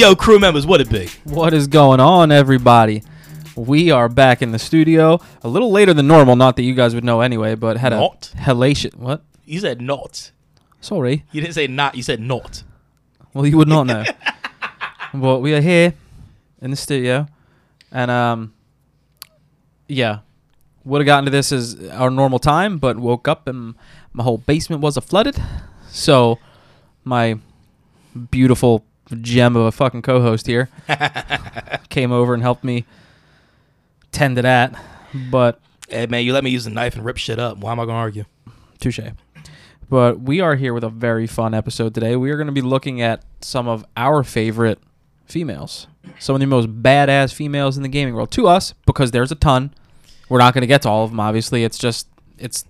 Yo, crew members, what it be? What is going on, everybody? We are back in the studio a little later than normal. Not that you guys would know anyway, but had a Not? hellacious. What? You said not. Sorry. You didn't say not. You said not. Well, you would not know. but we are here in the studio, and um, yeah, would have gotten to this as our normal time, but woke up and my whole basement was a flooded. So, my beautiful gem of a fucking co-host here came over and helped me tend to that. But Hey, man, you let me use the knife and rip shit up. Why am I going to argue? Touche. But we are here with a very fun episode today. We are going to be looking at some of our favorite females, some of the most badass females in the gaming world. To us, because there's a ton. We're not going to get to all of them. Obviously, it's just it's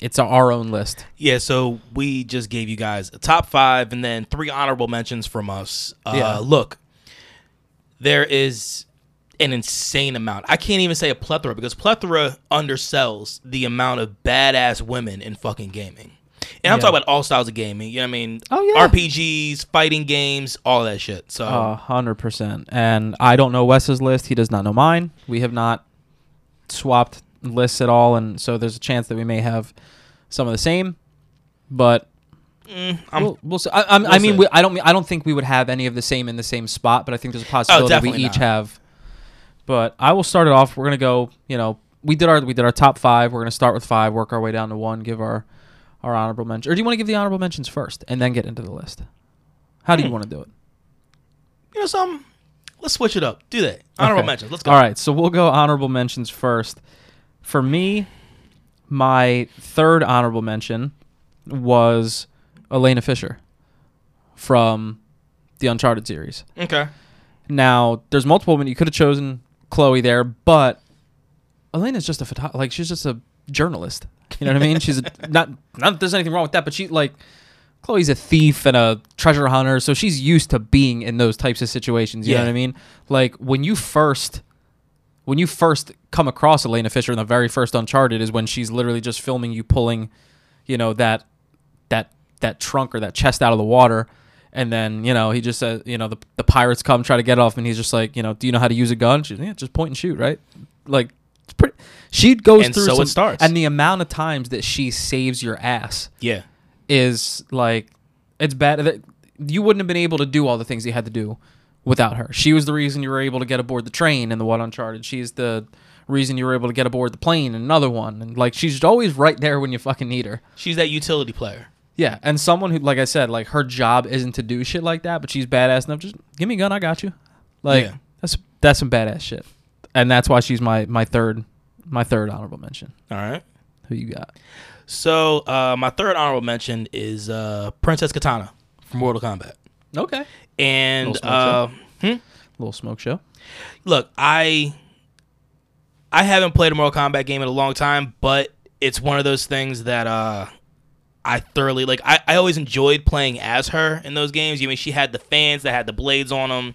it's our own list. Yeah, so we just gave you guys a top five and then three honorable mentions from us. Uh, Yeah. Look, there is an insane amount. I can't even say a plethora because plethora undersells the amount of badass women in fucking gaming. And I'm Yeah. talking about all styles of gaming. You know what I mean? Oh, yeah. RPGs, fighting games, all that shit. So hundred percent. And I don't know Wes's list. He does not know mine. We have not swapped lists at all, and so there's a chance that we may have some of the same. But mm, we'll, we'll see. I, I'm, I we'll mean, we, I don't. I don't think we would have any of the same in the same spot, but I think there's a possibility we each not. have. But I will start it off. We're gonna go. You know, we did our we did our top five. We're gonna start with five, work our way down to one, give our our honorable mention. Or do you want to give the honorable mentions first and then get into the list? How do you Hmm. want to do it? you know some. Let's switch it up. Do that. Honorable Okay. mentions. Let's go. All right, so we'll go honorable mentions first. For me, my third honorable mention was Elena Fisher from the Uncharted series. Okay. Now, there's multiple women you could have chosen Chloe there, but Elena's just a photo- like she's just a journalist. You know what I mean? She's a, not not that there's anything wrong with that, but she like Chloe's a thief and a treasure hunter, so she's used to being in those types of situations. You know what I mean? Like when you first when you first come across Elena Fisher in the very first Uncharted is when she's literally just filming you pulling, you know, that that that trunk or that chest out of the water. And then, you know, he just says, you know, the, the pirates come try to get off and he's just like, you know, do you know how to use a gun? She's yeah, just point and shoot, right? Like it's pretty she goes And through so it starts. And the amount of times that she saves your ass Yeah. is like it's bad that you wouldn't have been able to do all the things you had to do without her. She was the reason you were able to get aboard the train in the one Uncharted. She's the reason you were able to get aboard the plane in another one. And like she's always right there when you fucking need her. She's that utility player. Yeah, and someone who, like I said, like her job isn't to do shit like that, but she's badass enough. Just give me a gun, I got you. Like Yeah. that's that's some badass shit, and that's why she's my my third my third honorable mention. All right. Who you got? So uh, my third honorable mention is uh, Princess Kitana from Mortal Kombat. Okay, And Little uh, hmm? little smoke show. look, I I haven't played a Mortal Kombat game in a long time, but it's one of those things that uh, I thoroughly like. I, I always enjoyed playing as her in those games. You mean she had the fans that had the blades on them,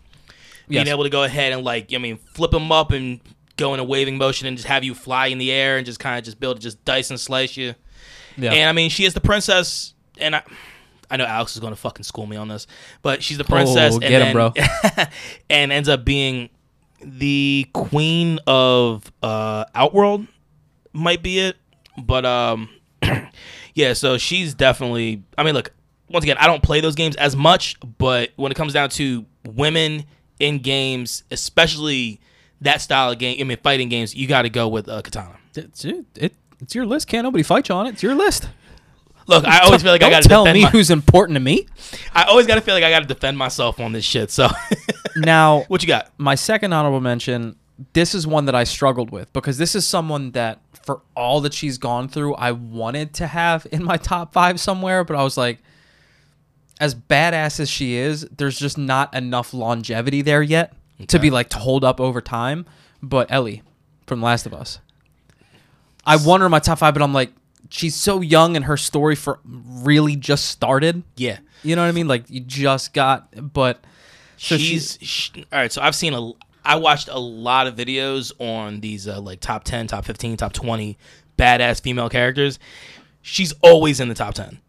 being Yes. able to go ahead and like, I mean, flip them up and go in a waving motion and just have you fly in the air and just kind of just build just dice and slice you. Yeah, And I mean, she is the princess, and I, I know Alex is going to fucking school me on this, but she's the princess, Oh, and him, then- bro. and ends up being the queen of uh, Outworld, might be it, but um, yeah. So she's definitely. I mean, look, once again, I don't play those games as much, but when it comes down to women in games, especially that style of game, I mean, fighting games, you got to go with uh, Kitana. it's, it, it, it's your list. Can't nobody fight you on it. It's your list. Look, I always feel like I Don't got to tell defend me my- who's important to me. I always got to feel like I got to defend myself on this shit. So, Now, what you got? my second honorable mention this is one that i struggled with because this is someone that for all that she's gone through i wanted to have in my top five somewhere but i was like as badass as she is there's just not enough longevity there yet to be like to hold up over time but ellie from last of us i want her in my top five but i'm like she's so young and her story for really just started Yeah. you know what i mean like you just got but so she's sh all right. So I've seen a, I watched a lot of videos on these uh, like top ten, top fifteen, top twenty badass female characters. She's always in the top ten.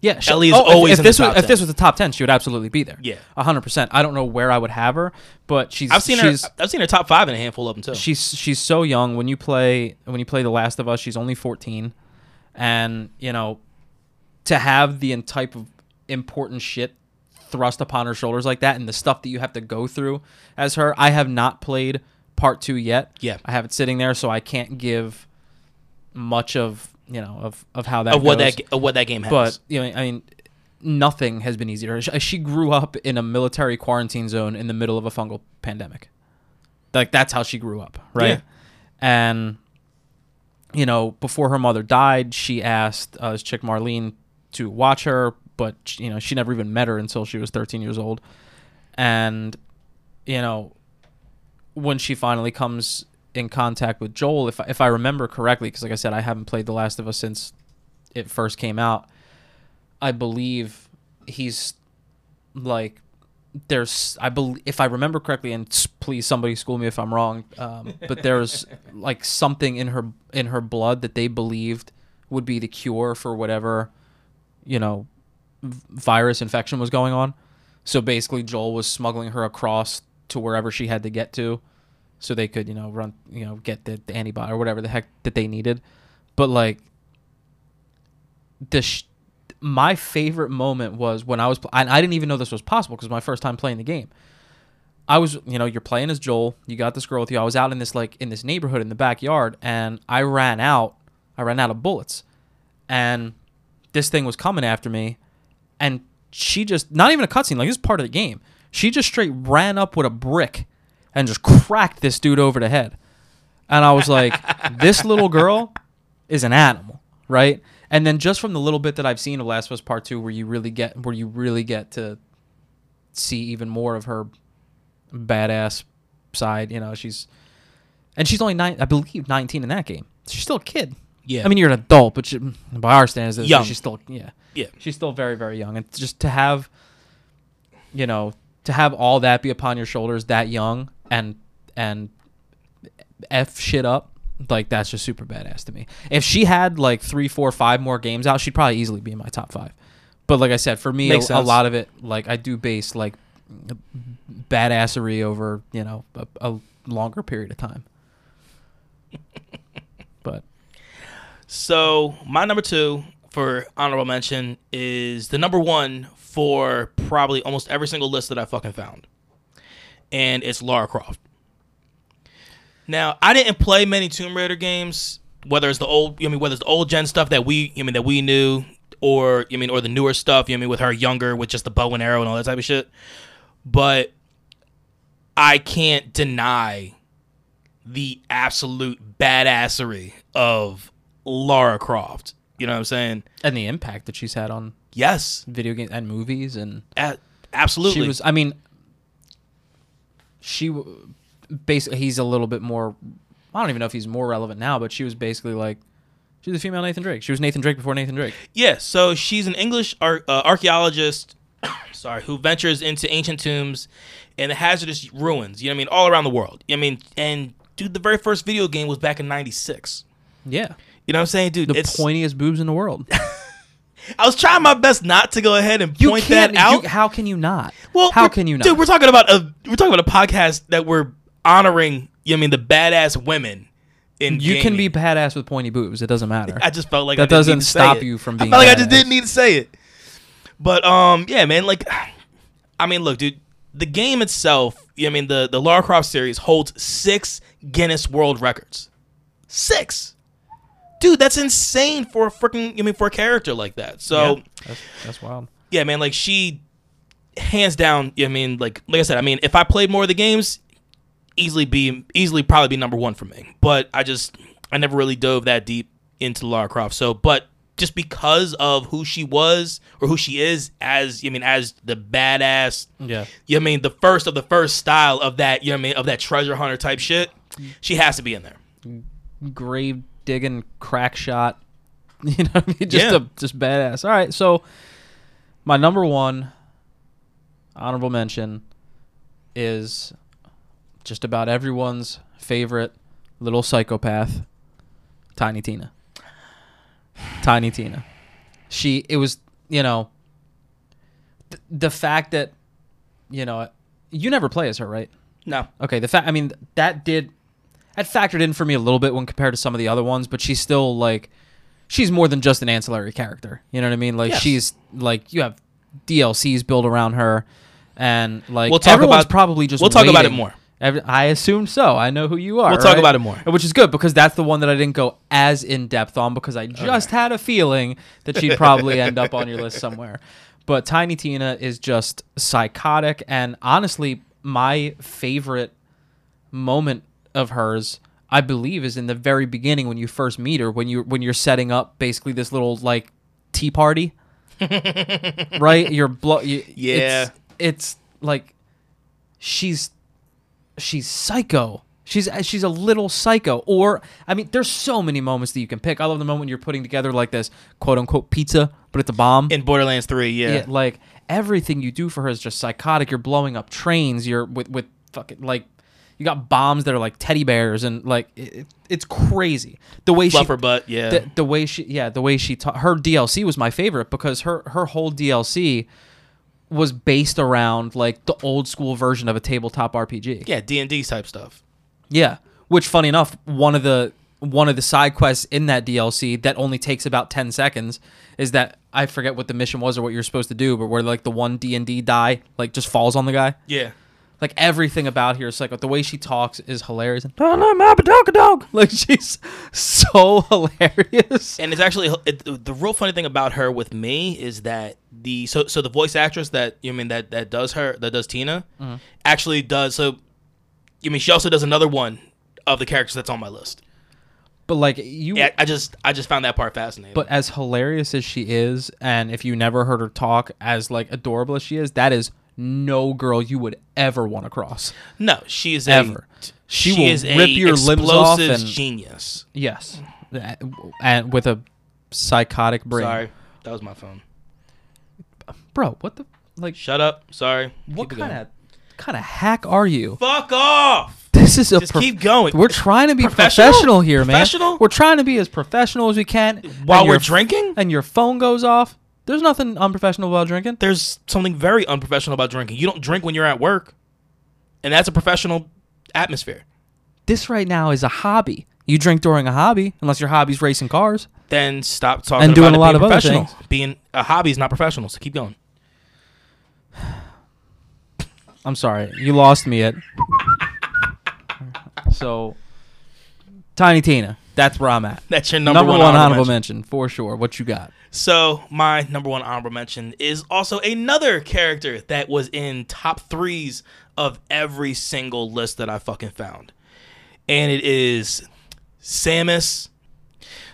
Yeah, she, Ellie is oh, always if, in the this was top if this was the top ten, she would absolutely be there. Yeah. hundred percent. I don't know where I would have her, but she's I've seen her. I've seen her top five in a handful of them too. she's she's so young when you play when you play The Last of Us. She's only fourteen, and you know, to have the type of important shit thrust upon her shoulders like that, and the stuff that you have to go through as her. I have not played part two yet. Yeah. I have it sitting there, so I can't give much of you know of of how that of what goes. that of what that game has. But you know, I mean, nothing has been easier. She, she grew up in a military quarantine zone in the middle of a fungal pandemic. Like that's how she grew up, right? Yeah. And you know, before her mother died, she asked uh, this chick Marlene to watch her, but you know, she never even met her until she was 13 years old. And you know, when she finally comes in contact with Joel, if if I remember correctly, because like I said, I haven't played The Last of Us since it first came out. I believe he's like there's I believe if I remember correctly, and please somebody school me if I'm wrong, um, but there's like something in her in her blood that they believed would be the cure for whatever you know virus infection was going on. So basically, Joel was smuggling her across to wherever she had to get to, so they could you know run you know get the, the antibody or whatever the heck that they needed. But like the sh- my favorite moment was when I was, and I didn't even know this was possible because my first time playing the game. I was, you know, you're playing as Joel. You got this girl with you. I was out in this like in this neighborhood in the backyard, and I ran out. I ran out of bullets, and this thing was coming after me, and she just not even a cutscene. Like this is part of the game. She just straight ran up with a brick, and just cracked this dude over the head, and I was like, this little girl is an animal, right? And then just from the little bit that I've seen of Last of Us Part Two, where you really get where you really get to see even more of her badass side, you know, she's and she's only nine, I believe, nineteen in that game. She's still a kid. yeah, I mean, you're an adult, but she, by our standards, Young. she's still yeah, yeah, she's still very very young, and just to have, you know, to have all that be upon your shoulders that young and and f shit up like that's just super badass to me. If she had like three, four, five more games out, she'd probably easily be in my top five. But like I said, for me, a, a lot of it, like I do base like badassery over you know a, a longer period of time. but So my number two for honorable mention is the number one for probably almost every single list that I fucking found, and it's Lara Croft. Now I didn't play many Tomb Raider games, whether it's the old, you know, what I mean, whether it's the old gen stuff that we, you know, what I mean, that we knew, or I mean, or the newer stuff, you know, I mean, with her younger, with just the bow and arrow and all that type of shit. But I can't deny the absolute badassery of Lara Croft. You know what I'm saying? and the impact that she's had on Yes, video games and movies and a- absolutely. She was. I mean, she basically. He's a little bit more. I don't even know if he's more relevant now, but she was basically like, she's a female Nathan Drake. She was Nathan Drake before Nathan Drake. yeah. So she's an English ar- uh, archaeologist. sorry, who ventures into ancient tombs and the hazardous ruins. You know what I mean? All around the world. You know what I mean? And dude, the very first video game was back in '96. Yeah, You know what I'm saying, dude? the it's pointiest boobs in the world. I was trying my best not to go ahead and point that out. you- how can you not? Well, how can you not? Dude, we're talking about a we're talking about a podcast that we're honoring. You know I mean the badass women in you can be gaming. badass with pointy boobs. It doesn't matter. I just felt like That I didn't doesn't need to say stop you from being. I felt like I just didn't need to say it. But um, yeah, man. Like, I mean, look, dude. The game itself, you know I mean, the the Lara Croft series holds six Guinness World Records. Six, dude. That's insane for a freaking. I mean, for a character like that. So Yeah, that's, that's wild. yeah, man, like she hands down, I mean, like like I said, I mean, if I played more of the games, easily be easily probably be number one for me. But I just I never really dove that deep into Lara Croft. So but just because of who she was or who she is as I mean as the badass Yeah. you know I mean the first of the first style of that you know what I mean of that treasure hunter type shit, she has to be in there. grave digging crack shot. You know what I mean? Just Yeah. a just badass. All right, so my number one honorable mention is just about everyone's favorite little psychopath, Tiny Tina. Tiny Tina. She it was you know, th- the fact that, you know, you never play as her, right? No. Okay, the fact I mean that did that factored in for me a little bit when compared to some of the other ones, but she's still like she's more than just an ancillary character. You know what I mean? Like Yes. she's like you have DLCs built around her, and like We'll talk everyone's about- probably just we'll talk about it more. I assume so. I know who you are. We'll talk right? about it more. which is good because that's the one that I didn't go as in depth on because I just had a feeling that she'd probably end up on your list somewhere. But Tiny Tina is just psychotic, and honestly, my favorite moment of hers, I believe, is in the very beginning when you first meet her, when you when you're setting up basically this little like tea party, right? You're blo- you, Yeah. It's, it's like she's she's psycho. She's she's a little psycho. Or I mean, there's so many moments that you can pick. I love the moment you're putting together like this quote unquote pizza, but it's a bomb. In Borderlands 3, yeah. Yeah, like everything you do for her is just psychotic. You're blowing up trains. You're with with fucking like you got bombs that are like teddy bears and like it- it's crazy. The way Fluffer she butt, yeah. the, the way she yeah the way she ta- her DLC was my favorite because her her whole DLC was based around like the old school version of a tabletop RPG. yeah, D&D type stuff. Yeah, which funny enough, one of the one of the side quests in that DLC that only takes about 10 seconds is that I forget what the mission was or what you're supposed to do, but where like the one D&D die like just falls on the guy. Yeah. Like everything about here is like the way she talks is hilarious. Like she's so hilarious. And it's actually it, the real funny thing about her with me is that the so so the voice actress that you mean that that does her that does Tina Mm-hmm. actually does so. You mean she also does another one of the characters that's on my list. But like you Yeah, I just I just found that part fascinating. But as hilarious as she is, and if you never heard her talk as like adorable as she is, that is no girl you would ever want to cross. no, she is Ever. a She she, will is rip your limbs off and- genius. Yes, and with a psychotic brain. Sorry, that was my phone. bro. What the like? Shut up. Sorry. What Keep kind of kind of hack are you? fuck off? This is a Just keep going. We're trying to be Professional? professional, here, man. Professional? We're trying to be as professional as we can. While we're drinking? and your phone goes off. There's nothing unprofessional about drinking. There's something very unprofessional about drinking. You don't drink when you're at work, and that's a professional atmosphere. This right now is a hobby. You drink during a hobby, unless your hobby's racing cars. Then stop talking And doing about a lot being of other professional. things. Being a hobby is not professional. So keep going. I'm sorry, you lost me at. so, Tiny Tina, that's where I'm at. That's your number, Number, one, one, honorable honorable mention. mention. for sure. What you got? So my number one honorable mention is also another character that was in top threes of every single list that I fucking found, and it is Samus.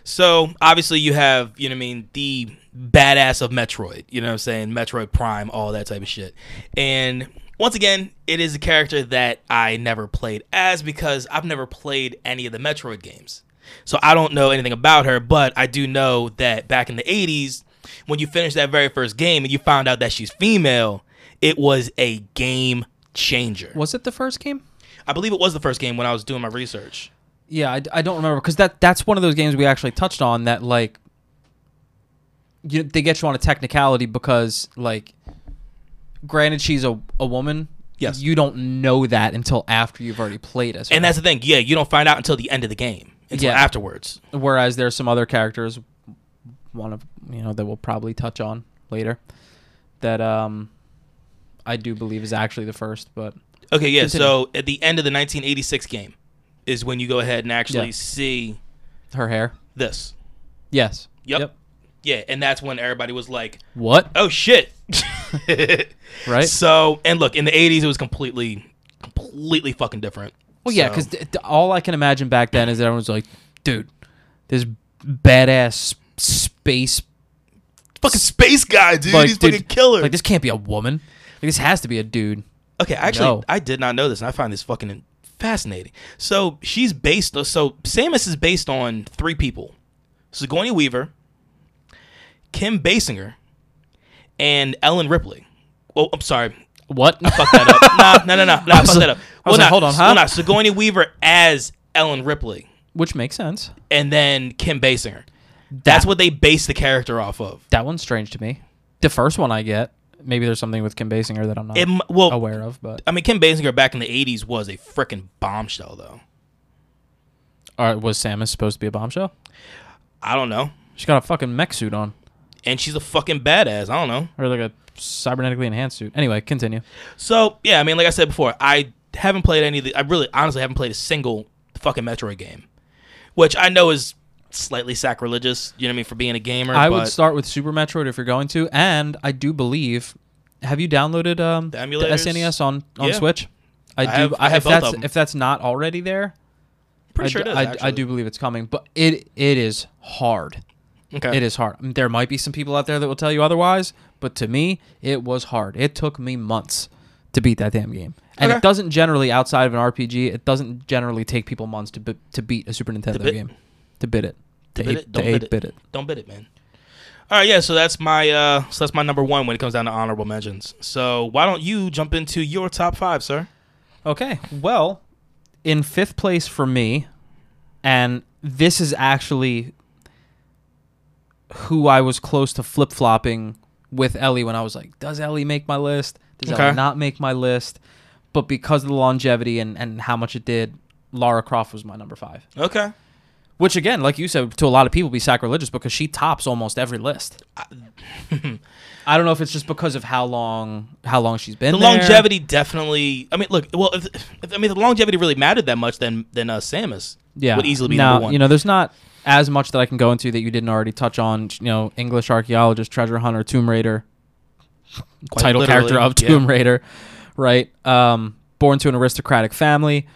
So obviously you have you know what I mean the badass of Metroid. You know what I'm saying Metroid Prime, all that type of shit, and. Once again, it is a character that I never played as because I've never played any of the Metroid games. So I don't know anything about her, but I do know that back in the 80s, when you finished that very first game and you found out that she's female, it was a game changer. Was it the first game? I believe it was the first game when I was doing my research. Yeah, I, I don't remember because that that's one of those games we actually touched on that like you, they get you on a technicality because like granted she's a, a woman Yes. you don't know that until after you've already played as. And that's the thing. Yeah, you don't find out until the end of the game, until Yeah. afterwards. whereas there's some other characters one of you know that we'll probably touch on later that um I do believe is actually the first but Okay, yeah. Continue. So at the end of the 1986 game is when you go ahead and actually Yeah. see her hair this. yes Yep. yep. Yeah, and that's when everybody was like, what "Oh shit!" right So, and look, in the 80s, it was completely, completely fucking different. Well, yeah, So- because all I can imagine back then is that everyone's like, dude, this badass space, fucking space guy, dude. like, He's dude, fucking killer. Like, this can't be a woman. Like, this has to be a dude. okay, actually, No. I did not know this, and I find this fucking fascinating. So she's based. Uh, so Samus is based on three people: Sigourney Weaver, Kim Basinger, and Ellen Ripley. Well, I'm sorry, What? fuck that up. no, no, no, no, no. I fucked that up. Well, like, no, hold on, huh? Well, no, Sigourney Weaver as Ellen Ripley, Which makes sense. and then Kim Basinger. That's That- what they base the character off of. That one's strange to me. The first one I get. Maybe there's something with Kim Basinger that I'm not It, well, aware of, but I mean, Kim Basinger back in the '80s was a freaking bombshell, though. Or was Samus supposed to be a bombshell? I don't know, She's got a fucking mech suit on, and she's a fucking badass. I don't know. or like a cybernetically enhanced suit. Anyway, continue. So yeah, I mean, like I said before, I haven't played any of the. I really, honestly, haven't played a single fucking Metroid game, which I know is slightly sacrilegious. You know what I mean for being a gamer. I would start with Super Metroid if you're going to, and I do believe. Have you downloaded um, The the. SNES on on Yeah. Switch? I do. I have- I if have both that's if that's not already there, Pretty I, sure d- it is. I, I do believe it's coming, but it it is hard. Okay. It is hard. There might be some people out there that will tell you otherwise, but to me, it was hard. It took me months to beat that damn game, and Okay. it doesn't generally outside of an RPG. It doesn't generally take people months to bi- to beat a Super Nintendo bit- game, to bit it, to, To eight, it? Don't bit it. it. Don't bid it, man. All right, yeah. So that's my uh, so that's my number one when it comes down to honorable mentions. So why don't you jump into your top five, sir? Okay. Well, in fifth place for me, and this is actually who I was close to flip flopping with Ellie when I was like, does Ellie make my list? Does Okay. Not make my list? But because of the longevity and, and how much it did, Lara Croft was my number five. Okay. Which again, like you said, to a lot of people be sacrilegious because she tops almost every list. I don't know if it's just because of how long how long she's been The there. longevity definitely. I mean, look. Well, if, if, I mean, the longevity really mattered that much, then then uh, Samus yeah. would easily be now, number one. You know, there's not as much that I can go into that you didn't already touch on. You know, English archaeologist, treasure hunter, Tomb Raider, Quite title character of yeah. Tomb Raider, right? Um, born to an aristocratic family.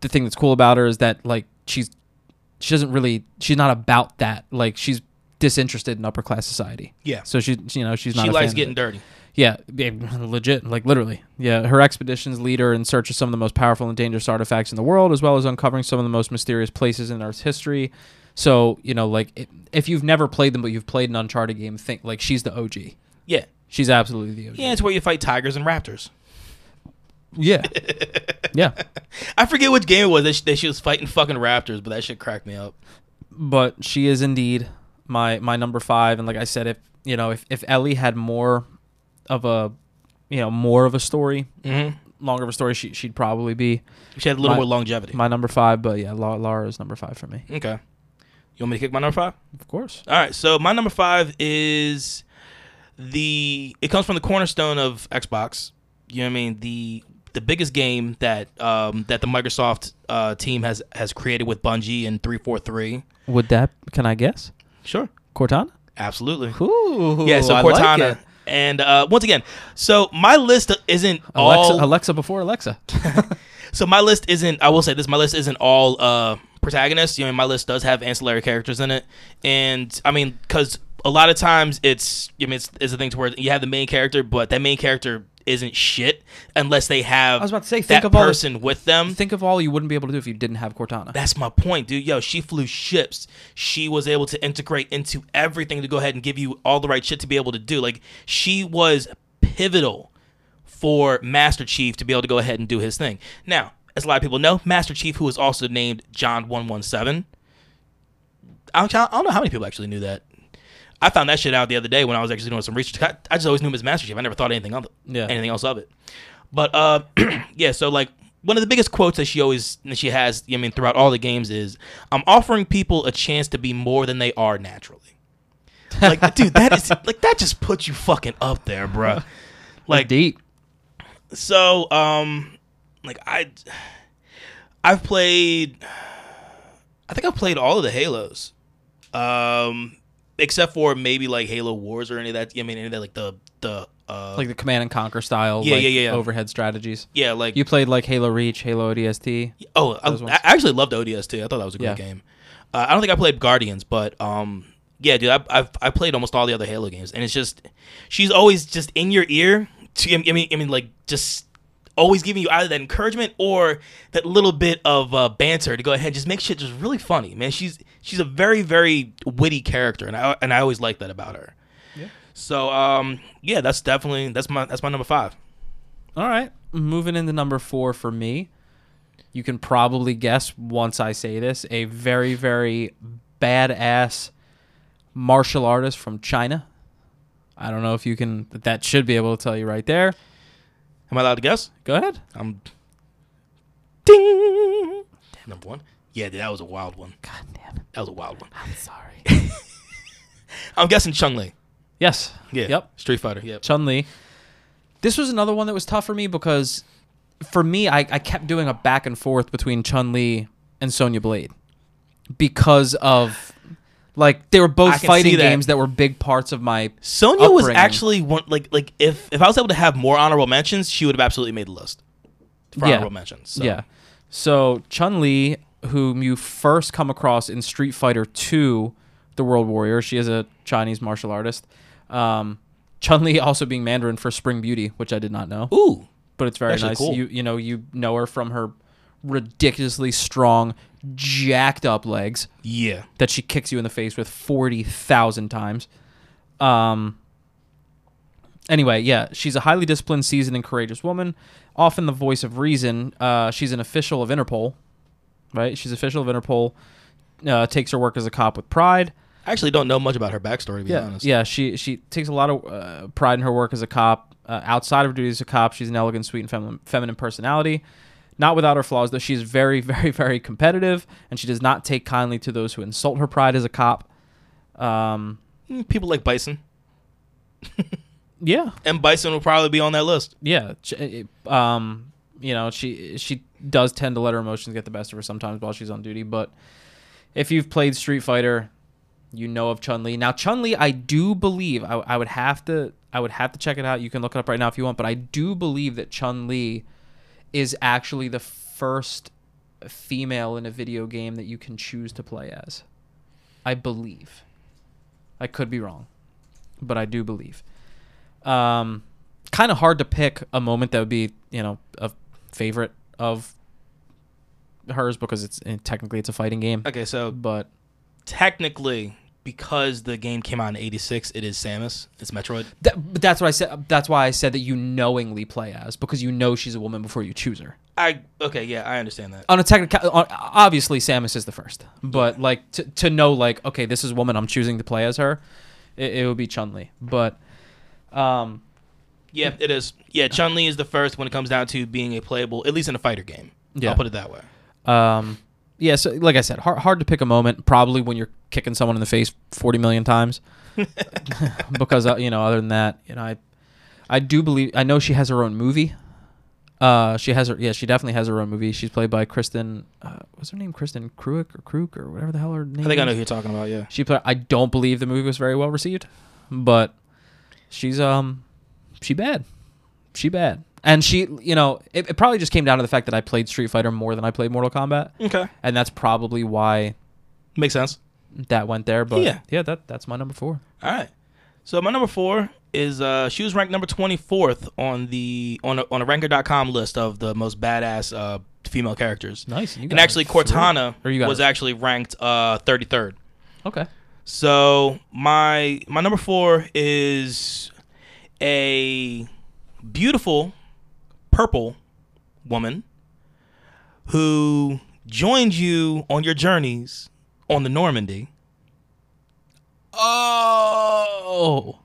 The thing that's cool about her is that like she's she doesn't really she's not about that. Like she's disinterested in upper class society. Yeah. So she you know she's not. She likes getting dirty. Yeah, yeah, legit, like literally. Yeah, her expeditions lead her in search of some of the most powerful and dangerous artifacts in the world, as well as uncovering some of the most mysterious places in Earth's history. So, you know, like if you've never played them, but you've played an Uncharted game, think like she's the OG. Yeah. She's absolutely the OG. Yeah, it's where you fight tigers and raptors. yeah, yeah. I forget which game it was that she, that she was fighting fucking raptors, but that shit cracked me up. But she is indeed my my number five, and like I said, if you know, if if Ellie had more of a, you know, more of a story, Mm-hmm. longer of a story, she she'd probably be She had a little My- more longevity. my number five. But yeah, La- Lara is number five for me, okay. You want me to kick my number five? of course. All right, so my number five is the. It comes from the cornerstone of Xbox. You know what I mean? The the biggest game that um, that the Microsoft uh, team has has created with Bungie in three four three. Would that? Can I guess? Sure, Cortana. absolutely. Ooh, yeah, so I Cortana. and uh, once again, so my list isn't Alexa, all. Alexa before Alexa. So my list isn't. I will say this: my list isn't all uh, protagonists. You know, my list does have ancillary characters in it, and I mean, because a lot of times it's. I mean, it's, it's a thing to where you have the main character, but that main character isn't shit unless they have. I was about to say, that think of all the- person with them. Think of all you wouldn't be able to do if you didn't have Cortana. That's my point, dude. Yo, she flew ships. She was able to integrate into everything to go ahead and give you all the right shit to be able to do. Like she was pivotal for Master Chief to be able to go ahead and do his thing. Now, as a lot of people know, Master Chief, who is also named John One One Seven. I don't know how many people actually knew that. I found that shit out the other day when I was actually doing some research. I, I just always knew him as Master Chief. I never thought anything of it, Yeah. anything else of it. But uh, yeah. So like one of the biggest quotes that she always that she has, I mean, throughout all the games is, "I'm offering people a chance to be more than they are naturally." Like, dude, that is like that just puts you fucking up there, bruh. Like, deep. so um like i i've played i think i've played all of the halos um except for maybe like halo wars or any of that i mean any of that like the the uh Like the command and conquer style. Yeah, like, yeah, yeah, yeah. Overhead strategies. yeah like You played like Halo Reach, Halo ODST. oh I. I actually loved odst i thought that was a great Yeah. game uh, i don't think i played guardians but um yeah dude I, i've i played almost all the other halo games and it's just she's always just in your ear to i mean i mean like just always giving you either that encouragement or that little bit of uh, banter to go ahead and just make shit just really funny, man. She's she's a very very witty character, and I and I always like that about her. Yeah. So um yeah, that's definitely that's my that's my number five. All right. Moving into number four for me. You can probably guess once I say this a very, very badass martial artist from China. I don't know if you can. but That should be able to tell you right there. Am I allowed to guess? Go ahead. I'm. Ding. Number one. Yeah, that was a wild one. God damn it. That was a wild one. I'm sorry. I'm guessing Chun Li. yes. Yeah. Yep. Street Fighter. Yep. Chun Li. This was another one that was tough for me because for me, I, I kept doing a back and forth between Chun Li and Sonya Blade because of like they were both fighting that. games that were big parts of my. Sonya was upbringing. actually one like like if if I was able to have more honorable mentions, she would have absolutely made the list for Yeah. honorable mentions. So. Yeah. So Chun Li, whom you first come across in Street Fighter Two, the World Warrior, she is a Chinese martial artist. Um, Chun Li also being Mandarin for Spring Beauty, which I did not know. Ooh. but it's very Actually nice. cool. You you know you know her from her ridiculously strong, jacked up legs Yeah. that she kicks you in the face with forty thousand times. Um. Anyway, yeah, she's a highly disciplined, seasoned, and courageous woman. Often the voice of reason. Uh, she's an official of Interpol, right? She's official of Interpol. Uh, takes her work as a cop with pride. I actually don't know much about her backstory to be Yeah, honest. yeah. She she takes a lot of uh, pride in her work as a cop. Uh, outside of her duties as a cop, she's an elegant, sweet, and feminine, feminine personality. Not without her flaws, though. She's very, very, very competitive, and she does not take kindly to those who insult her pride as a cop. Um, Mm, People like Bison. yeah, And Bison will probably be on that list. yeah. Um, you know, she she does tend to let her emotions get the best of her sometimes while she's on duty. But if you've played Street Fighter, you know of Chun Li. Now Chun Li, I do believe I, I would have to I would have to check it out. You can look it up right now if you want, but I do believe that Chun Li is actually the first female in a video game that you can choose to play as. I believe. I could be wrong, but I do believe. Um, kind of hard to pick a moment that would be you know a favorite of hers because it's eh, technically it's a fighting game, Okay, so but technically, because the game came out in '86, it is Samus. It's Metroid. that, but that's what I said. That's why I said that you knowingly play as because you know she's a woman before you choose her. I okay, yeah, I understand that. On a technical, obviously Samus is the first, but like to to know like okay, this is a woman I'm choosing to play as her, it, it would be Chun Li. But um, Yeah, it is. Yeah, Chun Li is the first when it comes down to being a playable, at least in a fighter game. Yeah. I'll put it that way. Um, yeah, so like I said, hard, hard to pick a moment. Probably when you're kicking someone in the face forty million times, because uh, you know. Other than that, you know, I, I do believe I know she has her own movie. Uh, she has her. Yeah, she definitely has her own movie. She's played by Kristen. Uh, what's her name? Kristen Kruick or Kruk or whatever the hell her name. I think I know who you're talking about. Yeah. She played. I don't believe the movie was very well received, but she's um, she bad, she bad, and she you know it, it probably just came down to the fact that I played Street Fighter more than I played Mortal Kombat, Okay, and that's probably why makes sense. That went there. But Yeah. yeah, that that's my number four. All right. So my number four is uh she was ranked number 24th on the on a, on a ranker.com list of the most badass uh female characters. Nice. You And actually. Cortana was it. actually ranked uh 33rd. Okay. So my my number 4 is a beautiful purple woman who joined you on your journeys on the Normandy. Oh.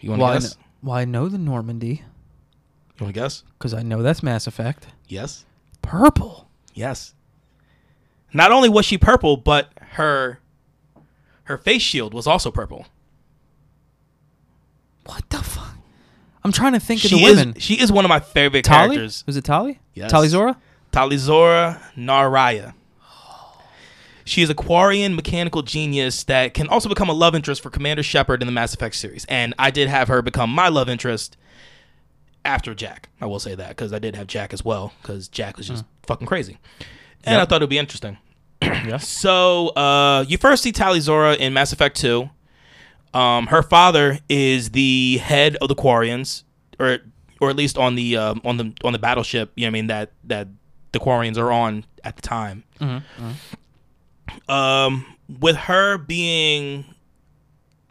You want Well, to I guess? kn- well, I know the Normandy You want to guess? because I know that's Mass Effect. Yes. Purple. Yes. Not only was she purple, but her her face shield was also purple. What the fuck? I'm trying to think of She the is women. she is one of my favorite Tali? characters. Was it Tali? Yes. Tali'Zorah? Talizora Naraya. She is a Quarian mechanical genius that can also become a love interest for Commander Shepard in the Mass Effect series. And I did have her become my love interest after Jack. I will say that because I did have Jack as well because Jack was just fucking crazy. And Yep. I thought it would be interesting. Yeah. So uh, you first see Tali'Zorah in Mass Effect 2. Um, her father is the head of the Quarians, or or at least on the um, on the on the battleship. You know, what I mean that that the Quarians are on at the time. Um, with her being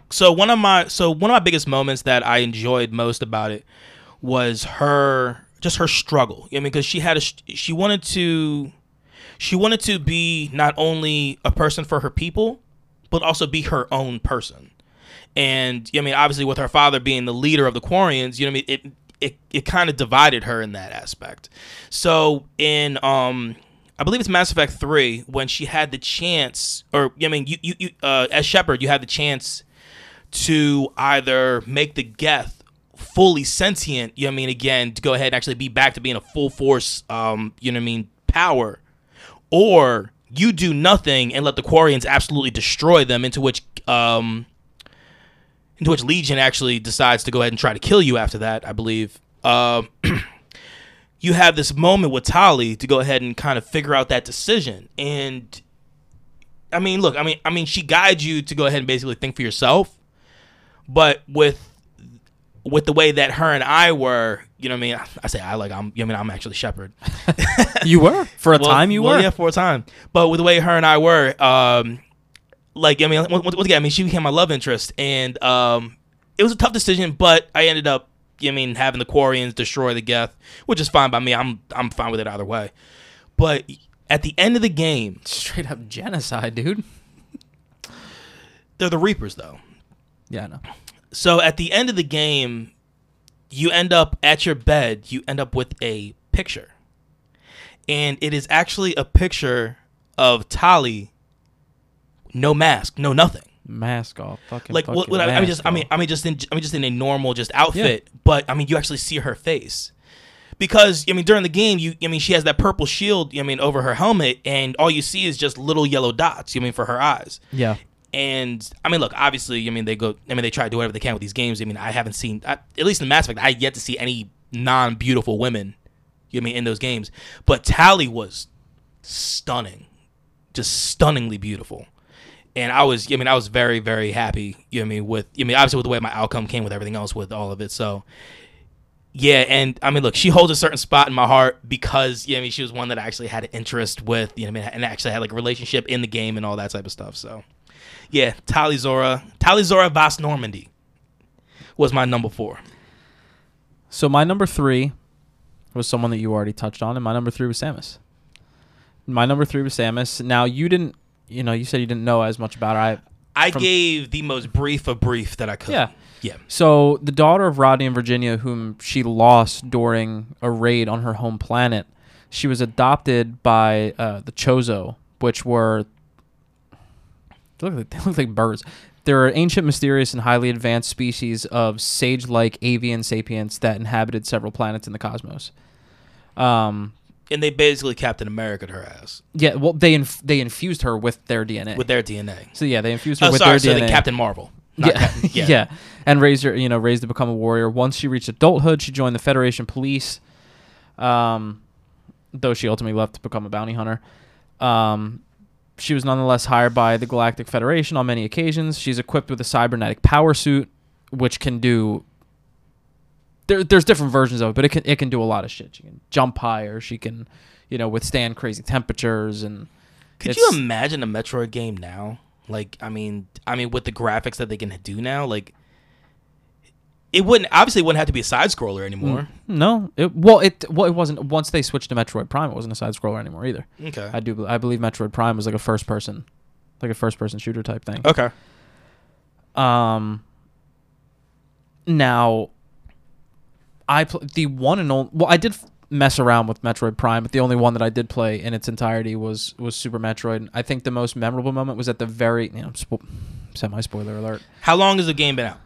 so one of my so one of my biggest moments that I enjoyed most about it was her just her struggle. I mean, because she had a she wanted to she wanted to be not only a person for her people, but also be her own person. And I mean, obviously, with her father being the leader of the Quarians, you know, I mean, it it it kind of divided her in that aspect. So in um. I believe it's Mass Effect Three when she had the chance, or I mean, you, you, you uh, as Shepard, you had the chance to either make the Geth fully sentient, you know what I mean, again, to go ahead and actually be back to being a full force, um, you know what I mean, power, or you do nothing and let the Quarians absolutely destroy them, into which, um, into which Legion actually decides to go ahead and try to kill you after that, I believe. Um, you have this moment with Tali to go ahead and kind of figure out that decision. And I mean, look, I mean, I mean, she guides you to go ahead and basically think for yourself. But with with the way that her and I were, you know what I mean? I say I like I'm you know I mean I'm actually Shepard. You were for a Well- time. You well, were. yeah, for a time. But with the way her and I were, um, like I mean, once again, I mean, she became my love interest, and um, it was a tough decision, but I ended up, you know what I mean, having the Quarians destroy the Geth, which is fine by me. I'm I'm fine with it either way. But at the end of the game, Straight up genocide, dude. they're the Reapers, though. Yeah, I know. So at the end of the game, you end up at your bed, you end up with a picture. And it is actually a picture of Tali, no mask, no nothing. Mask off. Fucking. Like fucking what I, I mean, just I mean. I mean, just in I mean, just in a normal just outfit, but I mean, you actually see her face because I mean, during the game, you I mean, she has that purple shield, I mean, over her helmet, and all you see is just little yellow dots. I mean, for her eyes. yeah. And I mean, look, obviously, I mean, they go. I mean, they try to do whatever they can with these games. I mean, I haven't seen, I, at least in Mass Effect, I yet to see any non-beautiful women. You know I mean in those games, but Tali was stunning, just stunningly beautiful. And I was, I mean, I was very, very happy. You know I mean with, I mean, obviously with the way my outcome came with everything else with all of it. So, yeah, and I mean, look, she holds a certain spot in my heart because, yeah, I mean, she was one that I actually had an interest with, you know, I mean, and actually had like a relationship in the game and all that type of stuff. So, yeah, Tali'Zorah, Tali Vas Normandy was my number four. So my number three was someone that you already touched on, and my number three was Samus. My number three was Samus. Now you didn't, you know, you said you didn't know as much about her. I, I From- gave the most brief of brief that I could. Yeah. yeah, So the daughter of Rodney and Virginia, whom she lost during a raid on her home planet, she was adopted by uh, the Chozo, which were they look, like, they look like birds. They're ancient, mysterious, and highly advanced species of sage-like avian sapiens that inhabited several planets in the cosmos. Um, and they basically Captain America her ass yeah, well, they inf- they infused her with their DNA. with their DNA. so yeah, they infused her Oh, with sorry, their so DNA. the Captain Marvel. Not yeah. Captain, yeah, yeah, and raised her, you know, raised to become a warrior. Once she reached adulthood, she joined the Federation Police. Um, though she ultimately left to become a bounty hunter. Um, she was nonetheless hired by the Galactic Federation on many occasions. She's equipped with a cybernetic power suit, which can do. There, there's different versions of it, but it can it can do a lot of shit. She can jump higher. She can, you know, withstand crazy temperatures and. Could you imagine a Metroid game now? Like, I mean, I mean, with the graphics that they can do now, like, it wouldn't obviously it wouldn't have to be a side scroller anymore. No, it well it well it wasn't once they switched to Metroid Prime. It wasn't a side scroller anymore either. Okay. I do I believe Metroid Prime was like a first person, like a first person shooter type thing. okay. Um. Now, I pl- the one and only. Well, I did f- mess around with Metroid Prime, but the only one that I did play in its entirety was was Super Metroid. I think the most memorable moment was at the very you know spo- semi spoiler alert. How long has the game been out?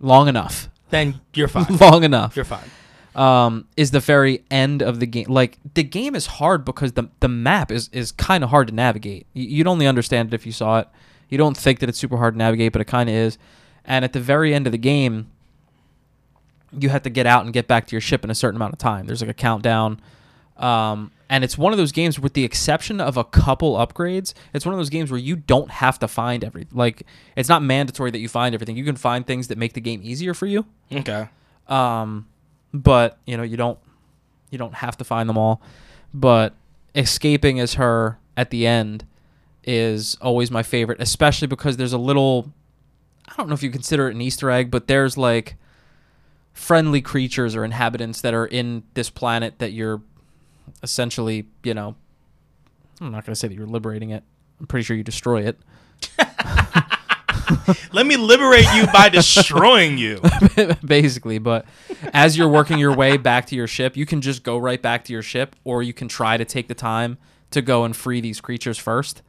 Long enough, Then you're fine. long enough. you're fine. um, is the very end of the game. Like the game is hard because the the map is is kind of hard to navigate. You, you'd only understand it if you saw it. You don't think that it's super hard to navigate, but it kind of is. And at the very end of the game, you have to get out and get back to your ship in a certain amount of time. There's like a countdown. Um, and it's one of those games with the exception of a couple upgrades, it's one of those games where you don't have to find every like it's not mandatory that you find everything. You can find things that make the game easier for you Okay. um but you know you don't you don't have to find them all but escaping as her at the end is always my favorite especially because there's a little i don't know if you consider it an easter egg but there's like friendly creatures or inhabitants that are in this planet that you're essentially you know i'm not going to say that you're liberating it i'm pretty sure you destroy it Let me liberate you by destroying you. basically. But as you're working your way back to your ship, you can just go right back to your ship, or you can try to take the time to go and free these creatures first.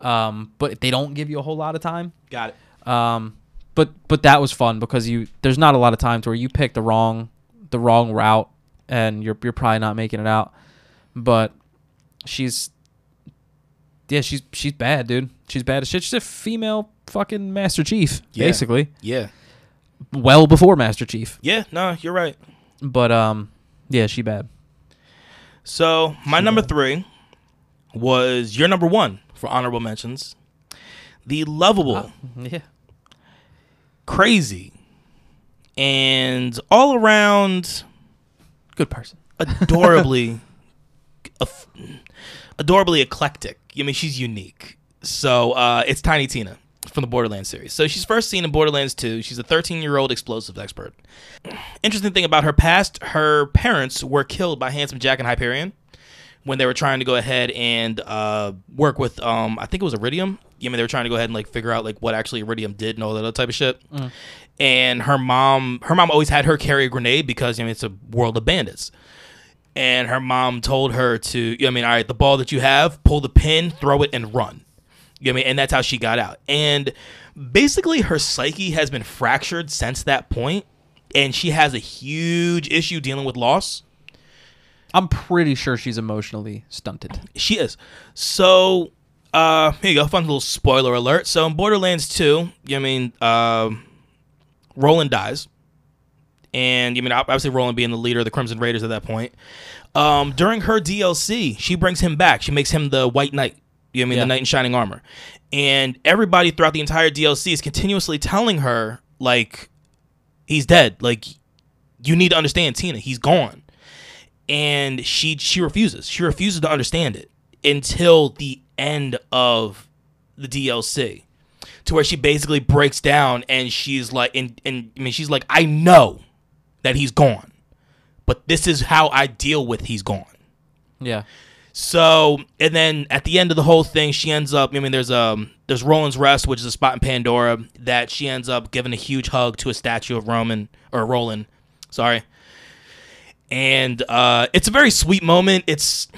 Um, but they don't give you a whole lot of time. Got it. Um, but but that was fun because you there's not a lot of times where you pick the wrong the wrong route and you're you're probably not making it out. But she's yeah she's she's bad, dude. She's bad as shit. She's a female fucking Master Chief, Yeah. basically. Yeah. Well before Master Chief. Yeah. No, you're right. But um, yeah, she bad. So my number three was your number one for honorable mentions. The lovable, Yeah. Crazy, and all around Good person. adorably, af- adorably eclectic. I mean, she's unique. So uh, it's Tiny Tina from the Borderlands series. So she's first seen in Borderlands 2. She's a 13 year old explosives expert. Interesting thing about her past: her parents were killed by Handsome Jack and Hyperion when they were trying to go ahead and uh, work with um, I think it was Eridium. I mean, they were trying to go ahead and like figure out like what actually Eridium did and all that other type of shit. And her mom, her mom always had her carry a grenade because I mean it's a world of bandits. And her mom told her to, I mean, all right, the ball that you have, pull the pin, throw it, and run. You know I mean? And that's how she got out. And basically, her psyche has been fractured since that point, and she has a huge issue dealing with loss. I'm pretty sure she's emotionally stunted. She is. So, uh, here you go. Fun little spoiler alert. So, in Borderlands 2, you know what I mean, um, Roland dies. And, you mean, obviously, Roland being the leader of the Crimson Raiders at that point. Um, during her DLC, she brings him back. She makes him the White Knight. You know what I mean? Yeah. The Knight in Shining Armor. And everybody throughout the entire DLC is continuously telling her, like, he's dead. Like, you need to understand Tina. He's gone and she she refuses. She refuses to understand it until the end of the DLC, to where she basically breaks down and she's like, and, and I mean, she's like, I know that he's gone, but this is how I deal with he's gone. Yeah. So, and then at the end of the whole thing, she ends up. I mean, there's um, there's Roland's Rest, which is a spot in Pandora that she ends up giving a huge hug to a statue of Roman or Roland. Sorry. And uh, it's a very sweet moment. It's,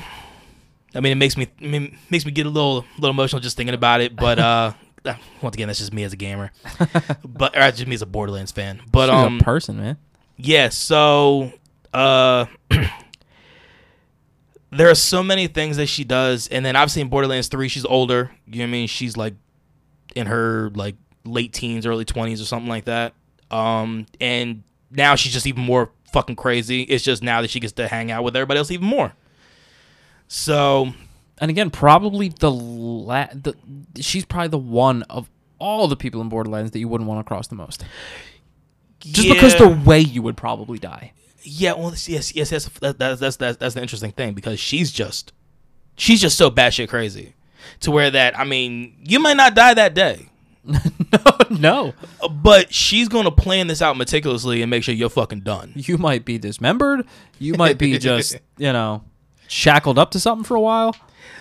I mean, it makes me, I mean, makes me get a little, little emotional just thinking about it. But uh, once again, that's just me as a gamer, but or that's just me as a Borderlands fan. But She's um, a person, man. yeah, so uh there are so many things that she does and then obviously in Borderlands 3 she's older. You know what I mean? She's like in her like late teens, early 20s or something like that. Um and now she's just even more fucking crazy. It's just now that she gets to hang out with everybody else even more. So, And again, probably the la- the she's probably the one of all the people in Borderlands that you wouldn't want to cross the most. Just because the way you would probably die. Yeah, well, yes, yes, yes. That, that's that's that's that's the interesting thing because she's just she's just so batshit crazy to where that I mean, you might not die that day, no. but she's gonna plan this out meticulously and make sure you're fucking done. You might be dismembered. You might be just, you know, shackled up to something for a while.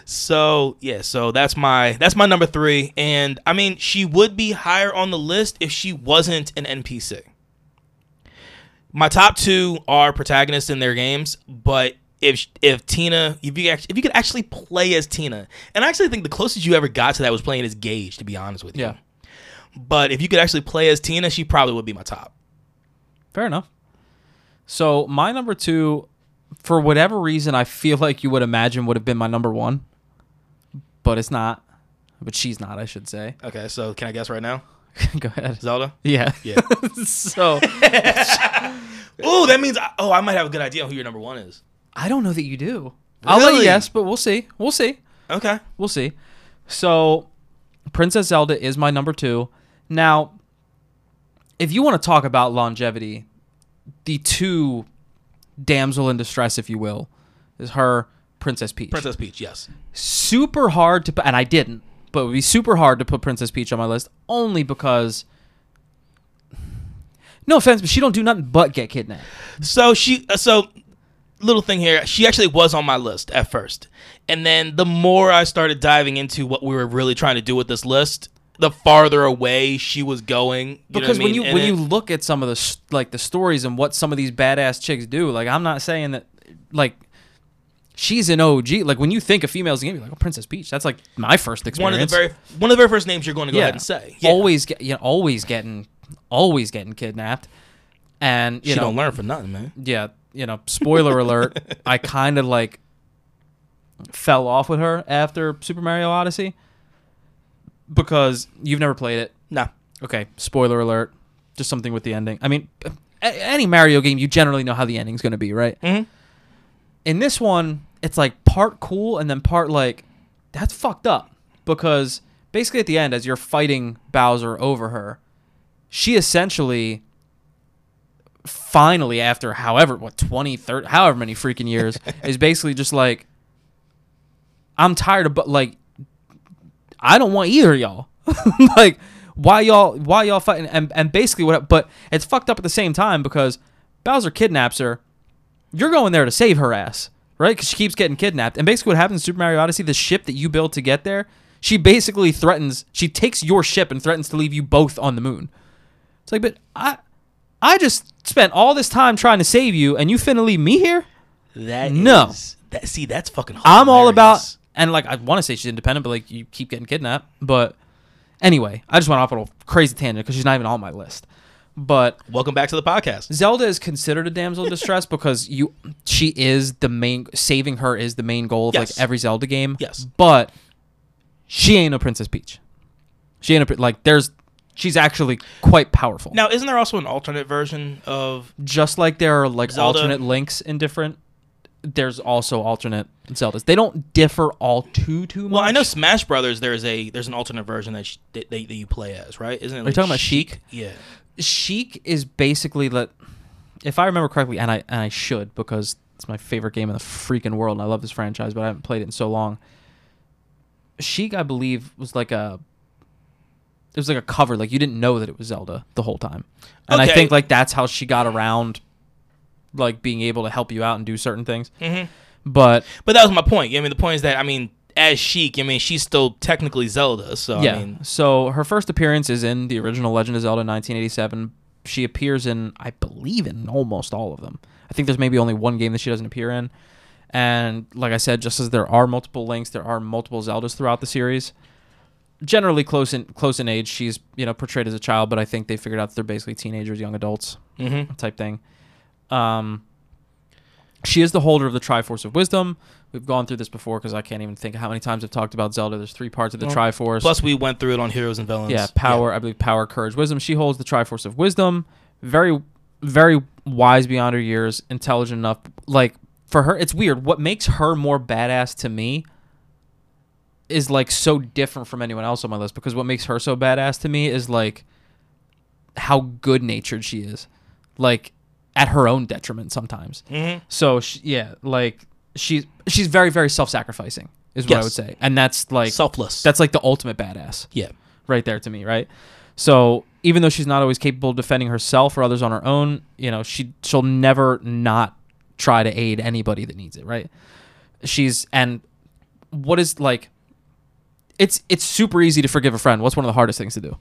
So yeah, so that's my that's my number three, and I mean, she would be higher on the list if she wasn't an NPC. My top two are protagonists in their games, but if if Tina, if you actually, if you could actually play as Tina, and I actually think the closest you ever got to that was playing as Gage, to be honest with you. Yeah. But if you could actually play as Tina, she probably would be my top. Fair enough. So my number two, for whatever reason, I feel like you would imagine would have been my number one, but it's not. But she's not, I should say. Okay, so can I guess right now? Go ahead. Zelda. Yeah. Yeah. so oh, that means oh, I might have a good idea who your number one is. I don't know that you do. I'll let you Really? guess, but we'll see. We'll see. Okay. We'll see. So, Princess Zelda is my number two. Now, if you want to talk about longevity, the two damsel in distress, if you will, is her Princess Peach. Princess Peach. Yes. Super hard to put, and I didn't, but it would be super hard to put Princess Peach on my list only because. No offense, but she don't do nothing but get kidnapped. So she, uh, so little thing here. She actually was on my list at first, and then the more I started diving into what we were really trying to do with this list, the farther away she was going. You because I when mean? you And when it- you look at some of the like the stories and what some of these badass chicks do, like I'm not saying that like she's an OG. Like when you think of females in game, you're like, oh, Princess Peach. That's like my first experience. one of the very one of the very first names you're going to go yeah. ahead and say. Yeah. Always get you know, always getting always getting kidnapped. And you she know don't learn for nothing, man. yeah, you know, spoiler alert, I kind of like fell off with her after Super Mario Odyssey because you've never played it. No. Okay, spoiler alert. Just something with the ending. I mean, a- any Mario game, you generally know how the ending's going to be, right? Mhm. In this one, it's like part cool and then part like that's fucked up because basically at the end, as you're fighting Bowser over her, she essentially finally after however what 20 30 however many freaking years is basically just like i'm tired of but like i don't want either of y'all like why y'all why y'all fighting and, and basically what but it's fucked up at the same time because bowser kidnaps her you're going there to save her ass right because she keeps getting kidnapped and basically what happens in super mario odyssey the ship that you build to get there she basically threatens she takes your ship and threatens to leave you both on the moon it's like but i i just spent all this time trying to save you and you finna leave me here That No. is- that see that's fucking. I'm all about, hilarious. And like I want to say she's independent, but like you keep getting kidnapped. But anyway, I just went off on a crazy tangent because she's not even on my list. But Welcome back to the podcast. Zelda is considered a damsel in distress because you, she is the main. Saving her is the main goal of Yes. like every Zelda game. Yes. but she ain't a Princess Peach. She ain't a pri- like. There's, she's actually quite powerful. Now, isn't there also an alternate version of? just like there are like Zelda- alternate links in different. There's also alternate Zeldas. They don't differ all too too much. Well, I know Smash Brothers. There's a there's an alternate version that sh- that, that, you play as, right? Isn't it? Like you talking about Sheik? Yeah. Sheik is basically let if I remember correctly, and I and I should because it's my favorite game in the freaking world, and I love this franchise, but I haven't played it in so long. Sheik, I believe, was like a it was like a cover, like you didn't know that it was Zelda the whole time, and I think like that's how she got around, like being able to help you out and do certain things. Mhm. But But that was my point. I mean, the point is that I mean, as Sheik, I mean, she's still technically Zelda. So yeah, I mean, so her first appearance is in the original Legend of Zelda 1987. She appears in, I believe, in almost all of them. I think there's maybe only one game that she doesn't appear in. And like I said, just as there are multiple links, there are multiple Zeldas throughout the series. Generally close in close in age. She's you know portrayed as a child, but I think they figured out that they're basically teenagers, young adults mhm. type thing. Um, she is the holder of the Triforce of Wisdom. We've gone through this before because I can't even think of how many times I've talked about Zelda. There's three parts of the Well, Triforce. plus we went through it on Heroes and Villains. Yeah, power. I believe power, courage, wisdom. She holds the Triforce of Wisdom. Very, very wise beyond her years. Intelligent enough. Like for her, it's weird. What makes her more badass to me is like so different from anyone else on my list because what makes her so badass to me is like how good natured she is. Like at her own detriment sometimes. Mhm. So she, yeah, like she's she's very very self sacrificing is what I would say, and that's like Selfless. that's like the ultimate badass yeah. right there to me, right? So even though she's not always capable of defending herself or others on her own, you know, she she'll never not try to aid anybody that needs it, right? She's and what is like it's it's super easy to forgive a friend. What's one of the hardest things to do?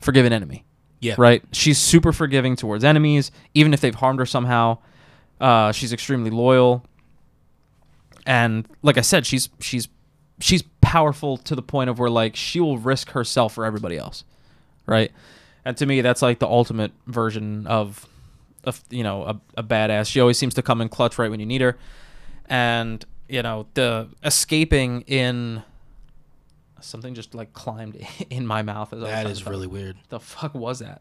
Forgive an enemy. Yeah. Right? She's super forgiving towards enemies, even if they've harmed her somehow. Uh, she's extremely loyal. And like I said, she's she's she's powerful to the point of where like she will risk herself for everybody else. Right? And to me that's like the ultimate version of of you know, a, a badass. She always seems to come in clutch right when you need her. And, you know, the escaping in something just like climbed in my mouth as I was That is really weird. The fuck was that?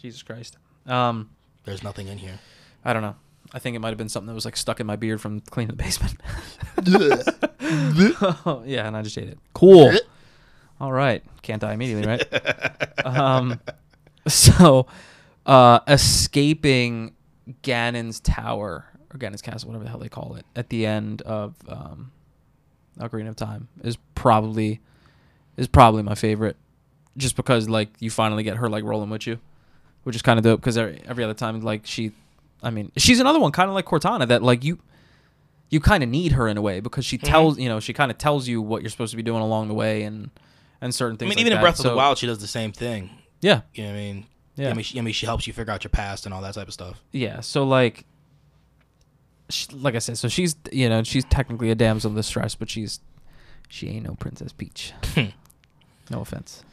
Jesus Christ. Um, There's nothing in here. I don't know. I think it might have been something that was like stuck in my beard from cleaning the basement. yeah, and I just ate it. Cool. All right. Can't die immediately, right? um, so, uh, escaping Ganon's tower or Ganon's castle, whatever the hell they call it, at the end of um, Ocarina of Time is probably is probably my favorite, just because like you finally get her like rolling with you, which is kind of dope. Because every, every other time like she, I mean, she's another one kind of like Cortana that like you. You kind of need her in a way because she mm-hmm. tells you know she kind of tells you what you're supposed to be doing along the way and and certain things. I mean, like even in that. Breath of the Wild, she does the same thing. Yeah, You know what I mean? yeah, I mean, she, I mean, she helps you figure out your past and all that type of stuff. yeah. So like, sh like I said, so she's you know she's technically a damsel in distress, but she's she ain't no Princess Peach. no offense.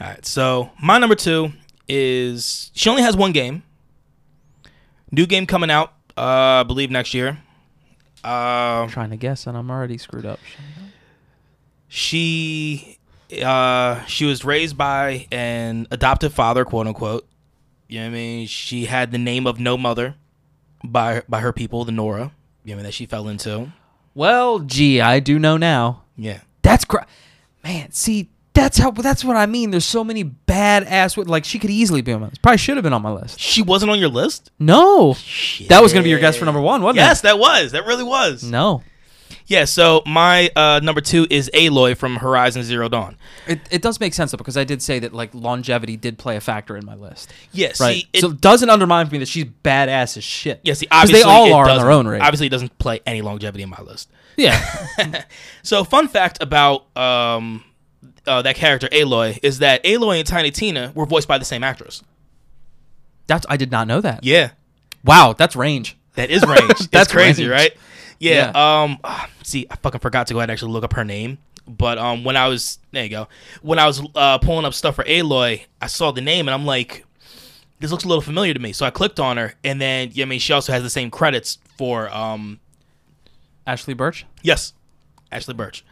All right. So my number two is she only has one game. New game coming out, uh, I believe next year. Uh, I'm trying to guess, and I'm already screwed up. she uh she was raised by an adoptive father quote unquote you know what i mean she had the name of no mother by by her people the nora you know what I mean, that she fell into Well, gee, I do know now. yeah That's cra- man. See, that's how. That's what I mean. There's so many badass. Like she could easily be on my list. Probably should have been on my list. she wasn't on your list No, that was gonna be your guess for number one, wasn't yes that was that really was? No, yeah so my uh number two is aloy from horizon zero dawn it, it does make sense though because I did say that like longevity did play a factor in my list. yeah Right. see it, so it doesn't undermine for me that she's badass as shit. yeah see obviously they all are in their own right. obviously it doesn't play any longevity in my list Yeah. So, fun fact about um, uh, that character Aloy is that Aloy and Tiny Tina were voiced by the same actress. that's I did not know that. Yeah, Wow, that's range. that is range. That's That's crazy, range. right? Yeah. Yeah. Um. See, I fucking forgot to go ahead and actually look up her name. But um, when I was there, you go. When I was uh, pulling up stuff for Aloy, I saw the name and I'm like, this looks a little familiar to me. So I clicked on her, and then yeah, I mean, she also has the same credits for um, Ashly Burch. Yes, Ashly Burch.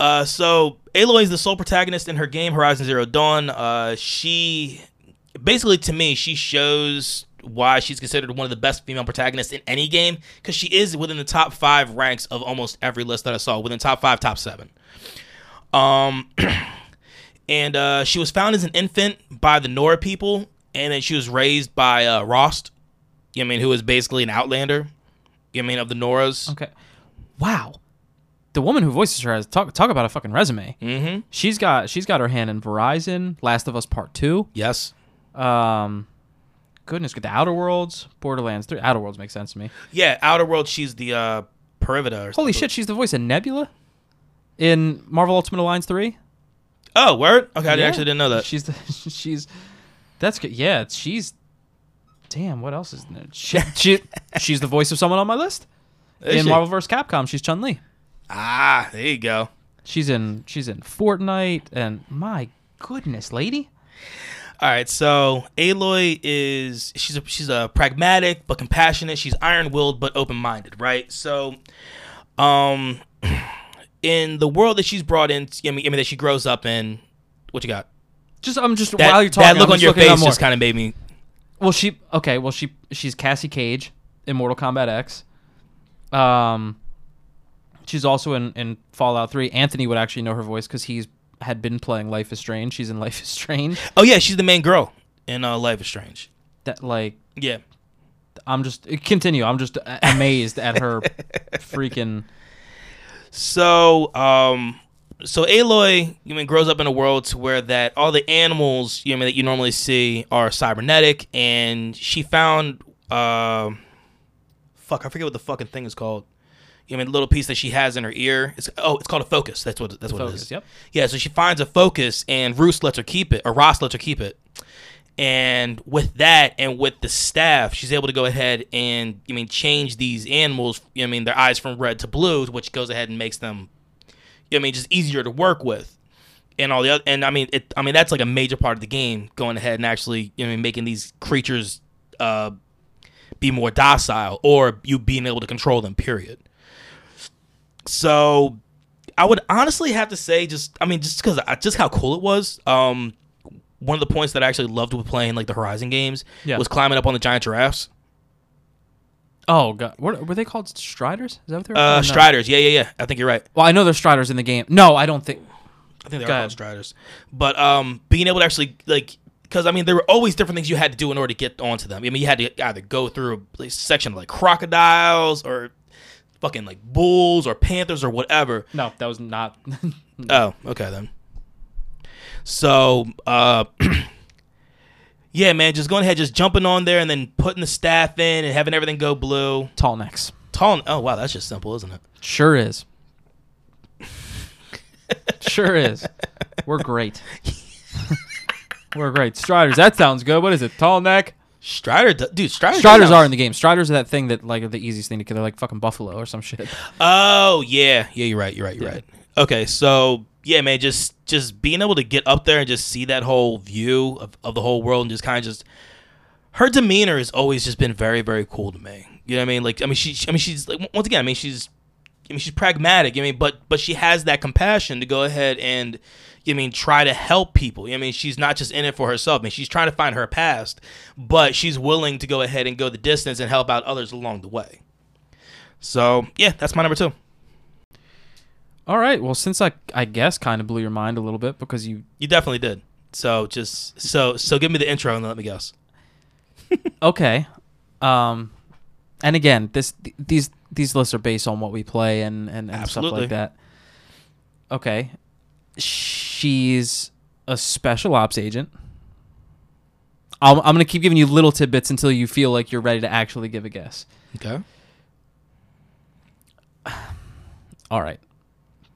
Uh, so Aloy is the sole protagonist in her game Horizon Zero Dawn. Uh, she basically, to me, she shows why she's considered one of the best female protagonists in any game because she is within the top five ranks of almost every list that I saw, within top five, top seven. Um, and uh, she was found as an infant by the Nora people, and then she was raised by uh, Rost. You know I mean, who is basically an outlander. You know I mean, of the Noras. Okay. Wow. The woman who voices her has talk talk about a fucking resume. Mm-hmm. She's got she's got her hand in Verizon, Last of Us Part Two. Yes. Um, goodness, good. The Outer Worlds, Borderlands Three. Outer Worlds makes sense to me. Yeah, Outer World. She's the uh, Parvati. Or Holy something. shit, she's the voice of Nebula in Marvel Ultimate Alliance Three. Oh, word. Okay, I Yeah. actually didn't know that. She's the she's that's good. Yeah, she's. Damn, what else is there? She, she she's the voice of someone on my list Is in she? Marvel vs. Capcom. She's Chun Li. Ah, there you go. She's in she's in Fortnite and my goodness, lady. All right, so Aloy is she's a she's a pragmatic but compassionate. She's iron-willed but open-minded, right? So, um, in the world that she's brought in, I mean, I mean that she grows up in. What you got? Just I'm just That, while you're talking, that look I'm on your face just kind of made me. Well, she okay. Well, she she's Cassie Cage in Mortal Kombat X. Um, she's also in in Fallout Three. Anthony would actually know her voice because he's had been playing Life is Strange. She's in Life is Strange. Oh yeah, she's the main girl in uh, Life is Strange. That like Yeah. I'm just continue. I'm just amazed at her freaking. So, um, so Aloy, you mean, grows up in a world to where that all the animals, you know, that you normally see are cybernetic, and she found, um, fuck, I forget what the fucking thing is called. I mean, little piece that she has in her ear. It's oh, it's called a focus. That's what that's what it Focus, is. yep. Yeah. So she finds a focus, and Roos lets her keep it, or Ross lets her keep it. And with that, and with the staff, she's able to go ahead and I mean change these animals. You know, I mean their eyes from red to blue, which goes ahead and makes them, you know, I mean just easier to work with, and all the other. And I mean, it. I mean that's like a major part of the game, going ahead and actually you know I mean, making these creatures uh, be more docile, or you being able to control them. Period. So I would honestly have to say, just I mean, just because just how cool it was. Um, one of the points that I actually loved with playing like the Horizon games Yeah. was climbing up on the giant giraffes. Oh god, what were they called? Striders? Is that what they were? Uh, no? Striders, yeah, yeah, yeah. I think you're right. Well, I know there's Striders in the game. No, I don't think. I think they Go are called Striders. But um, being able to actually like, because I mean, there were always different things you had to do in order to get onto them. I mean, you had to either go through a section of like crocodiles or fucking like bulls or panthers or whatever. No, that was not. Oh, okay then. So, uh, yeah, man, just going ahead, just jumping on there and then putting the staff in and having everything go blue. Tall necks. Tall. Oh, wow, that's just simple, isn't it? Sure is. sure is. We're great. We're great. Striders. That sounds good. What is it? Tall neck. Strider, dude, Strider. Striders are in the game. Striders are that thing that like are the easiest thing to kill. They're like fucking buffalo or some shit. Oh yeah, yeah. You're right. You're right. You're Yeah. right. Okay, so yeah, man, just just being able to get up there and just see that whole view of, of the whole world and just kind of just her demeanor has always just been very very cool to me. You know what I mean? Like I mean she I mean she's like once again I mean she's I mean she's pragmatic. I mean but but she has that compassion to go ahead and I mean try to help people. I mean she's not just in it for herself. I mean she's trying to find her past, but she's willing to go ahead and go the distance and help out others along the way. So yeah, that's my number two. All right. Well, since I I guess kind of blew your mind a little bit because you You definitely did. So just so so give me the intro and let me guess. okay. Um, and again, this th- these these lists are based on what we play and and, and stuff like that. Okay, she's a special ops agent. I'm, I'm gonna keep giving you little tidbits until you feel like you're ready to actually give a guess. Okay. All right,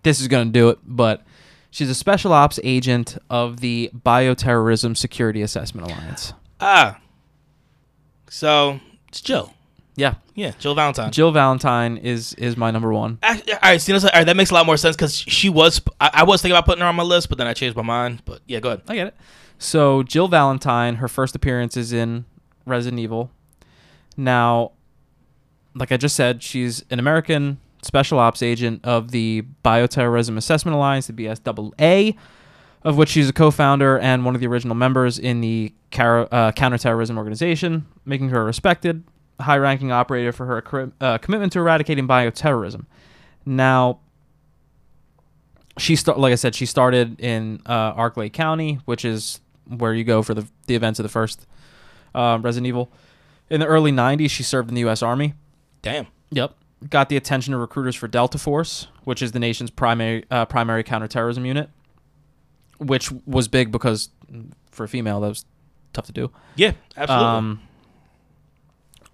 this is gonna do it. But she's a special ops agent of the Bioterrorism Security Assessment Alliance. Ah. So it's Jill. Yeah, Yeah, Jill Valentine. Jill Valentine is is my number one. All right, see, all right, that makes a lot more sense because she was. I, I was thinking about putting her on my list, but then I changed my mind. But yeah, go ahead. I get it. So Jill Valentine, her first appearance is in Resident Evil. Now, like I just said, she's an American special ops agent of the Bioterrorism Assessment Alliance, the BSAA, of which she's a co-founder and one of the original members in the car- uh, counterterrorism organization, making her a respected, high-ranking operator for her uh, commitment to eradicating bioterrorism. Now, she start like I said, she started in uh, Arklay County, which is where you go for the the events of the first uh, Resident Evil. In the early '90s, she served in the U.S. Army. Damn. Yep. Got the attention of recruiters for Delta Force, which is the nation's primary uh, primary counterterrorism unit, which was big because mm, for a female that was tough to do. Yeah, absolutely. Um,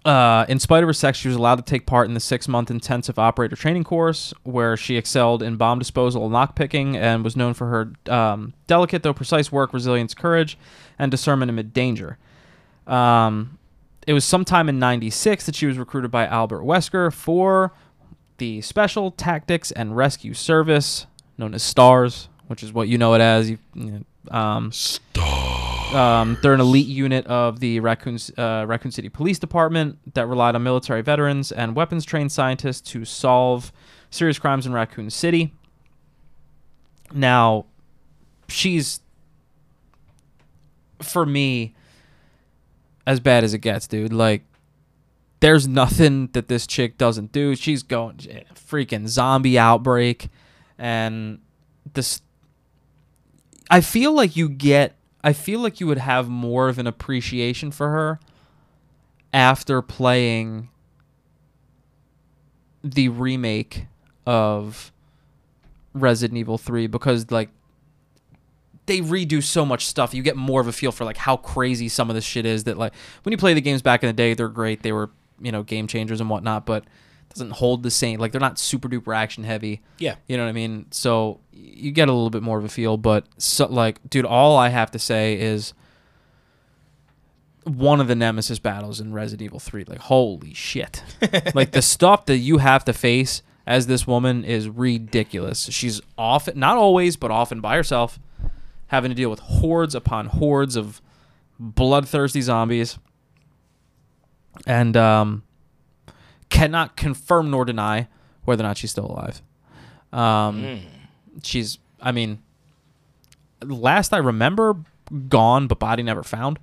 uh, in spite of her sex, she was allowed to take part in the six month intensive operator training course, where she excelled in bomb disposal and lockpicking and was known for her um, delicate though precise work, resilience, courage, and discernment amid danger. Um, it was sometime in 96 that she was recruited by Albert Wesker for the Special Tactics and Rescue Service, known as STARS, which is what you know it as. You, you know, um, um, they're an elite unit of the Raccoon, uh, Raccoon City Police Department that relied on military veterans and weapons trained scientists to solve serious crimes in Raccoon City. Now, she's, for me, as bad as it gets, dude. Like, there's nothing that this chick doesn't do. She's going freaking zombie outbreak, and this. I feel like you get. I feel like you would have more of an appreciation for her after playing the remake of Resident Evil 3 because like they redo so much stuff. You get more of a feel for like how crazy some of this shit is that like when you play the games back in the day, they're great. They were, you know, game changers and whatnot, but doesn't hold the same like they're not super duper action heavy. yeah. You know what I mean? So you get a little bit more of a feel, but so, like, dude, all I have to say is one of the nemesis battles in Resident Evil 3. Like, holy shit. like, the stuff that you have to face as this woman is ridiculous. She's often, not always, but often by herself, having to deal with hordes upon hordes of bloodthirsty zombies. And, um, cannot confirm nor deny whether or not she's still alive. Um, Mm. she's i mean last i remember gone but body never found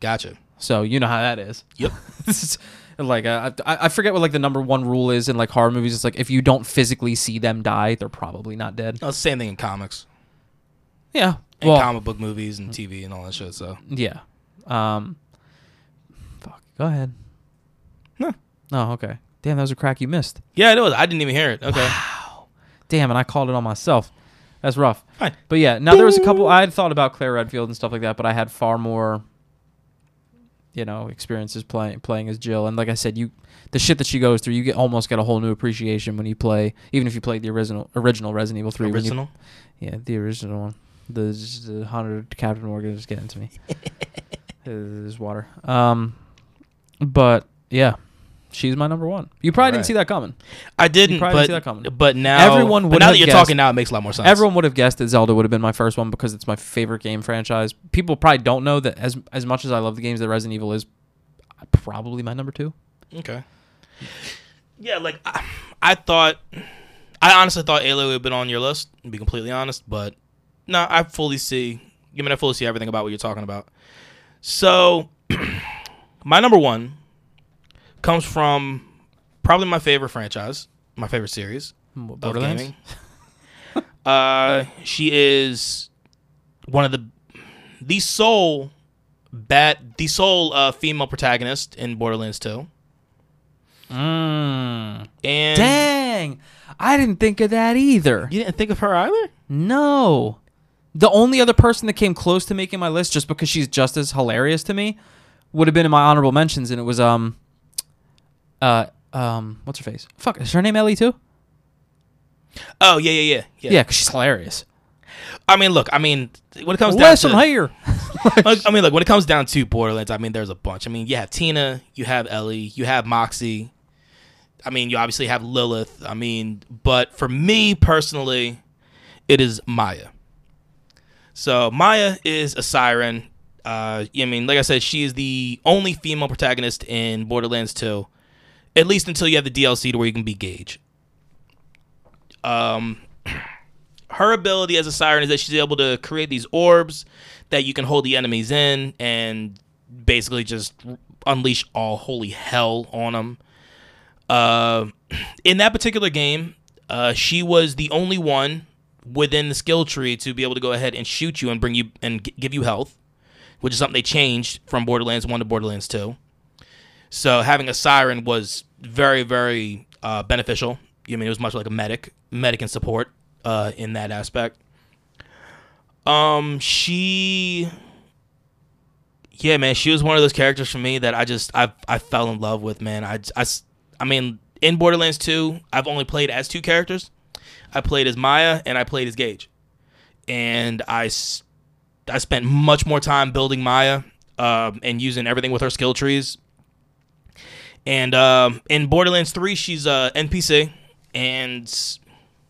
Gotcha. so you know how that is Yep. is like uh, I, I forget what like the number one rule is in like horror movies it's like if you don't physically see them die they're probably not dead the same thing in comics, yeah and well comic book movies, and TV, and all that shit. So yeah um fuck go ahead No. Oh okay damn that was a crack you missed yeah, it was. I didn't even hear it. Okay. Wow. damn and i called it on myself that's rough Fine. But yeah, now there was a couple. I had thought about Claire Redfield and stuff like that, but I had far more, you know, experiences playing playing as Jill. And like I said, you the shit that she goes through, you get almost get a whole new appreciation when you play, even if you played the original original Resident Evil three. when you- Original. yeah, the original one, The, the hundred Captain Morgan is getting to me. There's water. Um, but yeah, she's my number one. You probably didn't see that coming. I didn't, probably didn't see that coming. but now Everyone but would now that you're guessed- talking now, it makes a lot more sense. Everyone would have guessed that Zelda would have been my first one because it's my favorite game franchise. People probably don't know that as as much as I love the games that Resident Evil is, probably my number two. Okay. Yeah, like I, I thought, I honestly thought Aloy would have been on your list. To be completely honest, but no, I fully see. I mean, I fully see everything about what you're talking about. So, my number one comes from probably my favorite franchise, my favorite series of Borderlands. uh, she is one of the the sole bad the sole uh, female protagonist in Borderlands 2. Mm. And Dang, I didn't think of that either. you didn't think of her either? No. The only other person that came close to making my list just because she's just as hilarious to me would have been in my honorable mentions and it was um uh um what's her face? Fuck, is her name Ellie too? Oh yeah, yeah, yeah, yeah. Yeah, cuz she's hilarious. I mean, look, I mean, when it comes down Listen to, here. I mean, look, when it comes down to Borderlands, I mean, there's a bunch. I mean, you have Tina, you have Ellie, you have Moxxi. I mean, you obviously have Lilith. I mean, but for me personally, it is Maya. So Maya is a siren. Uh, I mean, like I said, she is the only female protagonist in Borderlands 2, at least until you have the DLC to where you can be Gage. Um, her ability as a siren is that she's able to create these orbs that you can hold the enemies in and basically just unleash all holy hell on them. Uh, in that particular game, uh, she was the only one within the skill tree to be able to go ahead and shoot you and bring you and g- give you health, which is something they changed from Borderlands 1 to Borderlands 2. So having a siren was very, very uh, beneficial. I mean, it was much like a medic, medic and support uh, in that aspect. Um, she, yeah, man, she was one of those characters for me that I just I I fell in love with, man. I I, I mean, in Borderlands 2, I've only played as two characters. I played as Maya and I played as Gage, and I I spent much more time building Maya um, and using everything with her skill trees. And um, in Borderlands 3, she's a NPC, and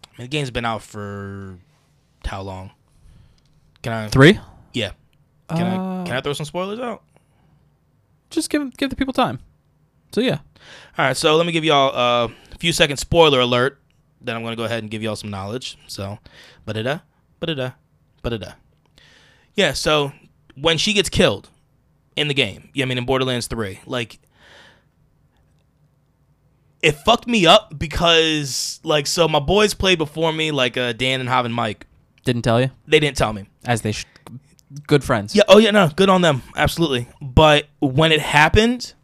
I mean, the game's been out for how long? Can I? 3? Yeah. Can Uh, I? Can I throw some spoilers out? Just give give the people time. So yeah. All right, so let me give y'all uh, a few seconds spoiler alert. Then I'm gonna go ahead and give y'all some knowledge. So, ba da da, ba da da, ba da da. Yeah. So when she gets killed in the game, yeah, I mean in Borderlands Three, like it fucked me up because like so my boys played before me, like uh, Dan and Hav and Mike. Didn't tell you They didn't tell me. as they sh- good friends. Yeah. Oh yeah. No. Good on them. Absolutely. But when it happened,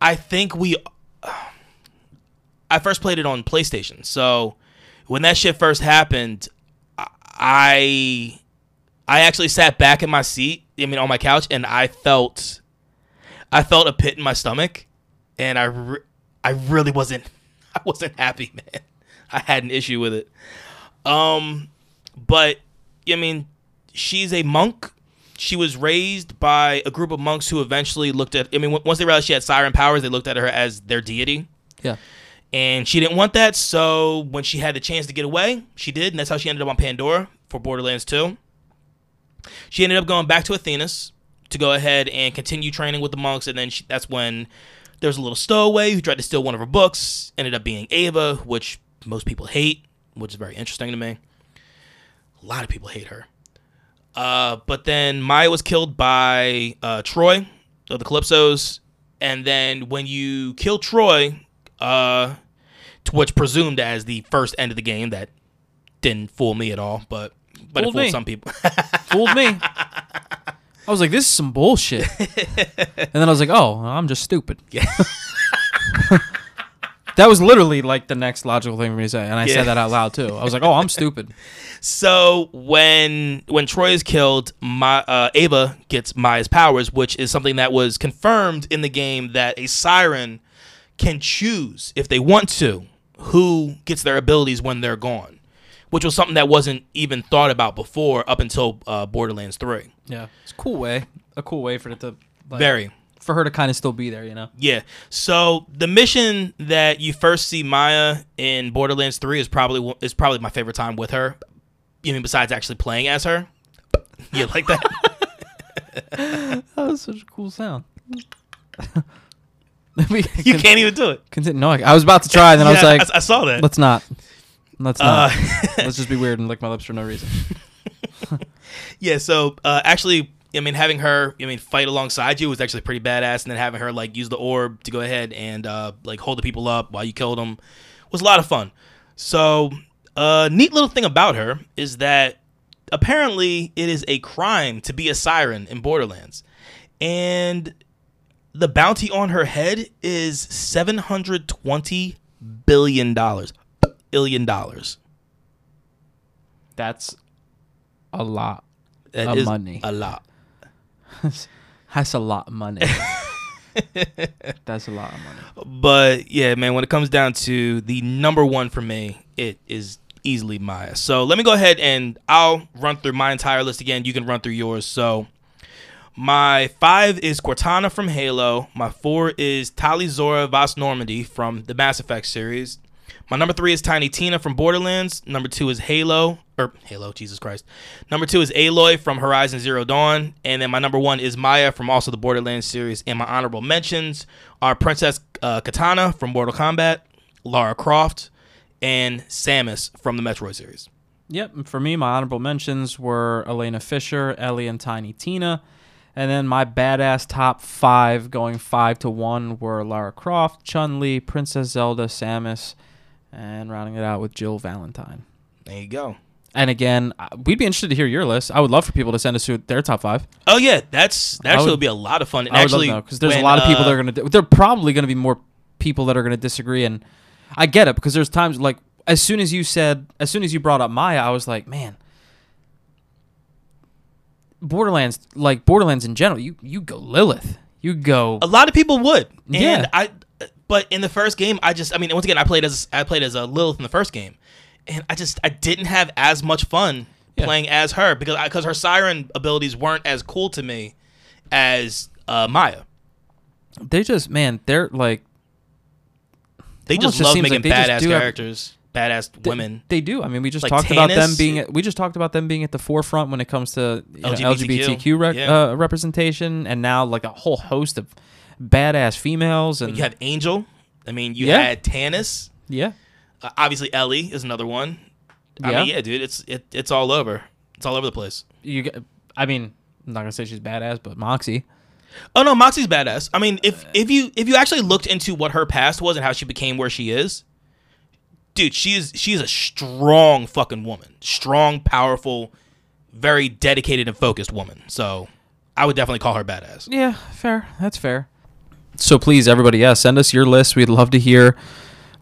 I think we. I first played it on PlayStation, so when that shit first happened, I I actually sat back in my seat. I mean, on my couch, and I felt I felt a pit in my stomach, and I re- I really wasn't I wasn't happy, man. I had an issue with it. Um, but I mean, she's a monk. She was raised by a group of monks who eventually looked at. I mean, once they realized she had siren powers, they looked at her as their deity, Yeah. and she didn't want that. So when she had the chance to get away, she did, and that's how she ended up on Pandora for Borderlands 2. She ended up going back to Athenas to go ahead and continue training with the monks, and then she, that's when there was a little stowaway who tried to steal one of her books. Ended up being Ava, which most people hate, which is very interesting to me. A lot of people hate her. Uh, but then Maya was killed by uh, Troy of the Calypsos, and then when you kill Troy, uh, to what's presumed as the first end of the game, that didn't fool me at all, but but Fooled it fooled me. some people. Fooled me. I was like, this is some bullshit. and then I was like, oh, I'm just stupid. Yeah. that was literally like the next logical thing for me to say. And I Yeah. said that out loud too. I was like, oh, I'm stupid. So when when Troy is killed, my, uh, Ava gets Maya's powers, which is something that was confirmed in the game that a siren can choose if they want to who gets their abilities when they're gone. Which was something that wasn't even thought about before up until uh, Borderlands Three. Yeah, it's a cool way. A cool way for it to like, Very. for her to kind of still be there. You know. Yeah. So the mission that you first see Maya in Borderlands 3 is probably is probably my favorite time with her. You mean besides actually playing as her? You like that? That was such a cool sound. you can't even do it. No, I, I was about to try, and then I was like, I, I saw that. "Let's not. Let's not. Uh, Let's just be weird and lick my lips for no reason." yeah. So uh, actually, I mean, having her, I mean, fight alongside you was actually pretty badass, and then having her like use the orb to go ahead and uh, like hold the people up while you killed them was a lot of fun. So, a neat little thing about her is that apparently it is a crime to be a siren in Borderlands, and the bounty on her head is seven hundred twenty billion dollars. Billion dollars. That's a lot. That Of is money. a lot. That's a lot of money. That's a lot of money. But yeah, man, when it comes down to the number one for me, it is easily Maya. So let me go ahead and I'll run through my entire list again. You can run through yours. So my five is Cortana from Halo. My four is Tali'Zorah vas Normandy from the Mass Effect series. My number three is Tiny Tina from Borderlands. Number two is Halo, or Halo, Jesus Christ. Number two is Aloy from Horizon Zero Dawn. And then my number one is Maya from also the Borderlands series. And my honorable mentions are Princess uh, Kitana from Mortal Kombat, Lara Croft, and Samus from the Metroid series. Yep. For me, my honorable mentions were Elena Fisher, Ellie, and Tiny Tina. And then my badass top five, going five to one, were Lara Croft, Chun Li, Princess Zelda, Samus, and rounding it out with Jill Valentine. There you go. And again, uh, we'd be interested to hear your list. I would love for people to send us their top five. Oh yeah, that's that I actually would- would be a lot of fun. And I actually, because there's a lot of people uh, that are gonna. There are probably gonna be more people that are gonna disagree, and I get it because there's times like as soon as you said, as soon as you brought up Maya, I was like, man, Borderlands, like Borderlands in general, you you go Lilith, you go. a lot of people would. And Yeah. I but in the first game, I just I mean, once again, I played as I played as a Lilith in the first game. And I just I didn't have as much fun Yeah. playing as her because because her siren abilities weren't as cool to me as uh, Maya. They just man, they're like They just just love seems making like they just badass do have- characters, badass They- women. They do. I mean, we just Like talked about them being. We just talked about them being at the forefront when it comes to you know, LGBTQ. LGBTQ Yeah. uh, representation, and now like a whole host of badass females and You have Angel. I mean, you Yeah. had Tannis. yeah, Uh, obviously, Ellie is another one. I Yeah. mean, yeah, dude, it's it, it's all over. It's all over the place. you. I mean, I'm not gonna say she's badass, but Moxxi. Oh no, Moxxi's badass. I mean, if if you if you actually looked into what her past was and how she became where she is, dude, she is she is a strong fucking woman. Strong, powerful, very dedicated and focused woman. So I would definitely call her badass. Yeah, fair. That's fair. So please, everybody, yeah, send us your list. We'd love to hear,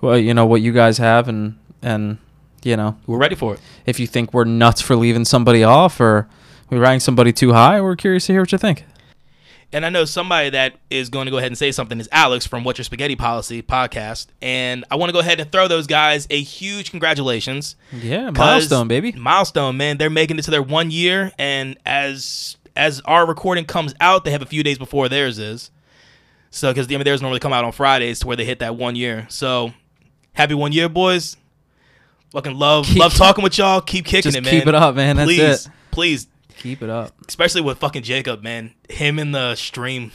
well, you know, what you guys have, and and you know, We're ready for it. if you think we're nuts for leaving somebody off or we rank somebody too high, we're curious to hear what you think. And I know somebody that is going to go ahead and say something is Alex from What's Your Spaghetti Policy podcast. And I want to go ahead and throw those guys a huge congratulations. Yeah, milestone, baby. Milestone, man. They're making it to their one year, and as as our recording comes out, they have a few days before theirs is. So, because mean, theirs normally come out on Fridays, to where they hit that one year. So, happy one year, boys. Fucking love, Keep- love talking with y'all. Keep kicking it, man. keep it up, man. That's please, it. please, Keep it up. especially with fucking Jacob, man. Him in the stream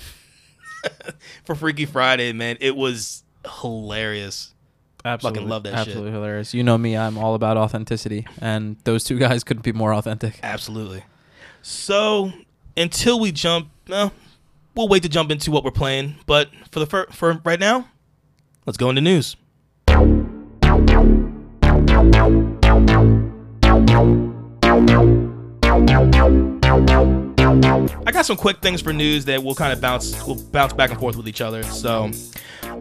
for Freaky Friday, man. It was hilarious. Absolutely, fucking love that shit. absolutely hilarious. You know me, I'm all about authenticity, and those two guys couldn't be more authentic. Absolutely. So until we jump, well, we'll wait to jump into what we're playing. But for the fir- for right now, let's go into news. I got some quick things for news that we'll kind of bounce we'll bounce back and forth with each other. So,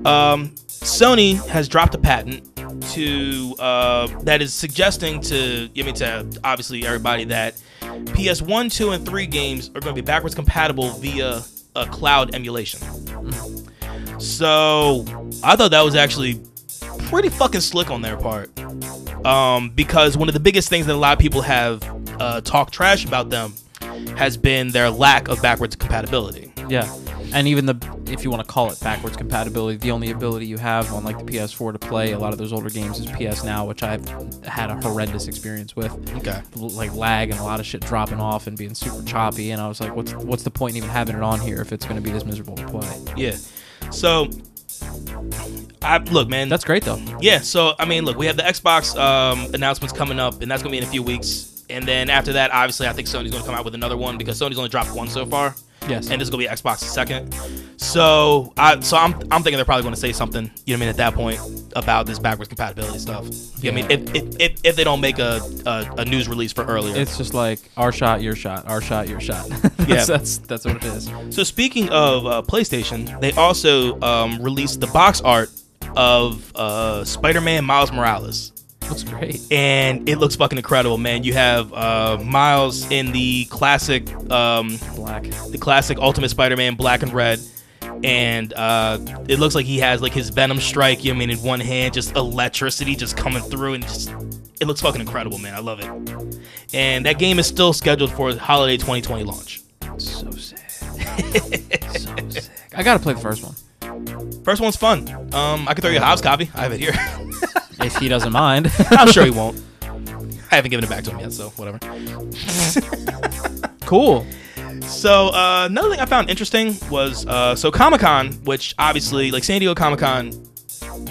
um, Sony has dropped a patent to uh, that is suggesting to I mean to obviously everybody that PS1, 2, and 3 games are going to be backwards compatible via a cloud emulation. So I thought that was actually pretty fucking slick on their part. um, because one of the biggest things that a lot of people have uh, talked trash about them has been their lack of backwards compatibility. Yeah. And even the if you want to call it backwards compatibility, the only ability you have on like the PS4 to play a lot of those older games is PS Now, which I've had a horrendous experience with. Okay. Like lag and a lot of shit dropping off and being super choppy, and I was like, what's what's the point in even having it on here if it's going to be this miserable to play? Yeah. So, I look, man. That's great though. Yeah, so I mean, look, we have the Xbox um, announcements coming up, and that's gonna be in a few weeks. And then after that, obviously, I think Sony's gonna come out with another one because Sony's only dropped one so far, Yes. and this is gonna be Xbox second. So, I so I'm I'm thinking they're probably gonna say something, you know what I mean, at that point about this backwards compatibility stuff. You know I mean, if, if, if, if they don't make a, a, a news release for earlier. it's just like our shot, your shot, our shot, your shot. that's, Yeah. that's that's what it is. So speaking of uh, PlayStation, they also um, released the box art of uh, Spider-Man Miles Morales. Looks great. and it looks fucking incredible, man. You have uh, Miles in the classic, um, Black. the classic Ultimate Spider-Man, black and red, and uh, it looks like he has like his Venom strike. You know I mean in one hand, just electricity just coming through, and just it looks fucking incredible, man. I love it. And that game is still scheduled for holiday 2020 launch. So sad. so sick. I gotta play the first one First one's fun. Um, I can throw you a house copy. I have it here. if he doesn't mind. I'm sure he won't. I haven't given it back to him yet, so whatever. cool. So uh, another thing I found interesting was uh, so Comic Con, which obviously like San Diego Comic Con,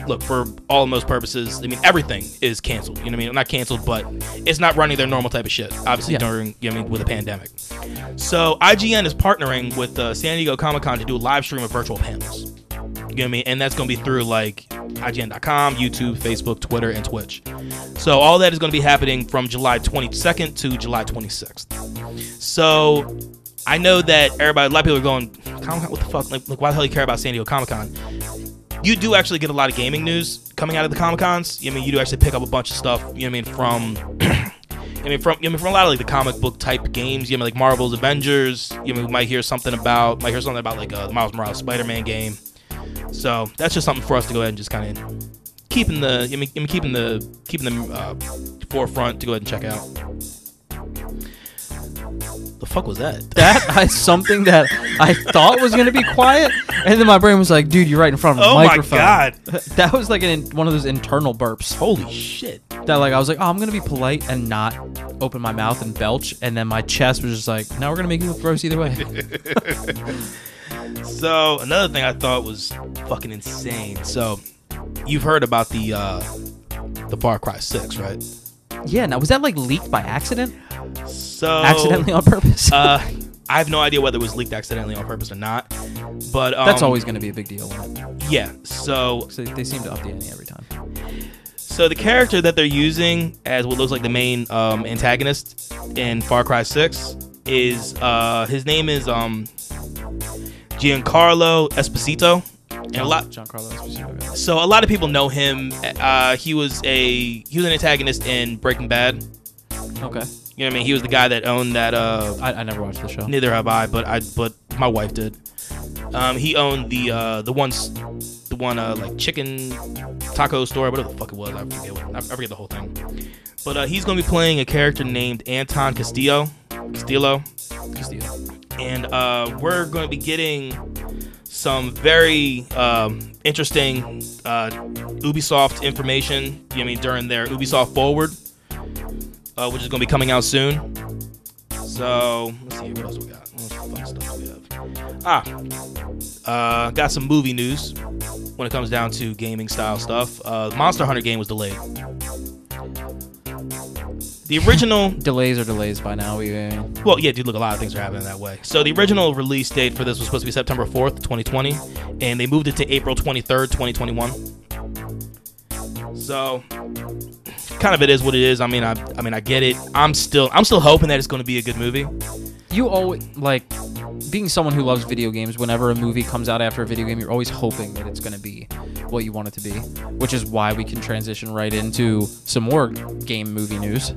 look for all and most purposes. I mean everything is canceled. You know what I mean? Not canceled, but it's not running their normal type of shit. Obviously Yeah. during you know I mean with a pandemic. So IGN is partnering with uh, San Diego Comic Con to do a live stream of virtual panels. You know what I mean? And that's going to be through like IGN.com, YouTube, Facebook, Twitter, and Twitch. So all that is going to be happening from July 22nd to July 26th. So I know that everybody, a lot of people are going, what the fuck? Like, like, why the hell you care about San Diego Comic Con? You do actually get a lot of gaming news coming out of the Comic Cons. You I mean, you do actually pick up a bunch of stuff. You know what I mean from. I mean, from I mean, from a lot of like the comic book type games, you know, like Marvel's Avengers. You know, we might hear something about, might hear something about like uh, the Miles Morales Spider-Man game. So that's just something for us to go ahead and just kind of keeping the, I mean, I mean, keeping the, keeping the uh, forefront to go ahead and check out. The fuck was that? That is something that I thought was gonna be quiet, and then my brain was like, "Dude, you're right in front of the Oh my microphone." God. That was like an, one of those internal burps. Holy shit! That like I was like, "Oh, I'm gonna be polite and not open my mouth and belch," and then my chest was just like, "Now we're gonna make you look gross either way." So another thing I thought was fucking insane. So you've heard about the uh, the Far Cry Six, right? yeah. Now was that like leaked by accident? So Accidentally on purpose? Uh, I have no idea whether it was leaked accidentally on purpose or not. But um, That's always gonna be a big deal. Yeah. So, they, they seem to up the ante every time. So the character that they're using as what looks like the main um, antagonist in Far Cry 6 is uh, his name is um, Giancarlo Esposito. And a lot Giancarlo Esposito. so a lot of people know him. Uh, he was a he was an antagonist in Breaking Bad. Okay. You know what I mean? He was the guy that owned that uh, I, I never watched the show. Neither have I, but I but my wife did. Um, he owned the uh, the ones the one uh, like chicken taco store, whatever the fuck it was. I forget what, I forget the whole thing. But uh, he's gonna be playing a character named Anton Castillo, Castillo, Castillo. And uh, we're going to be getting some very um, interesting uh, Ubisoft information. I mean during their Ubisoft Forward, uh, which is going to be coming out soon. So let's see what else we got. What else stuff we have? Ah, uh, got some movie news when it comes down to gaming style stuff. Uh, Monster Hunter game was delayed. The original Delays are delays by now. We, uh, well, yeah, dude, look, a lot of things are happening that way. So the original release date for this was supposed to be September 4th, 2020, and they moved it to April 23rd, 2021. So kind of it is what it is. I mean, I I mean, I get it. I'm still I'm still hoping that it's going to be a good movie. you always like being someone who loves video games. Whenever a movie comes out after a video game, you're always hoping that it's going to be what you want it to be. Which is why we can transition right into some more game movie news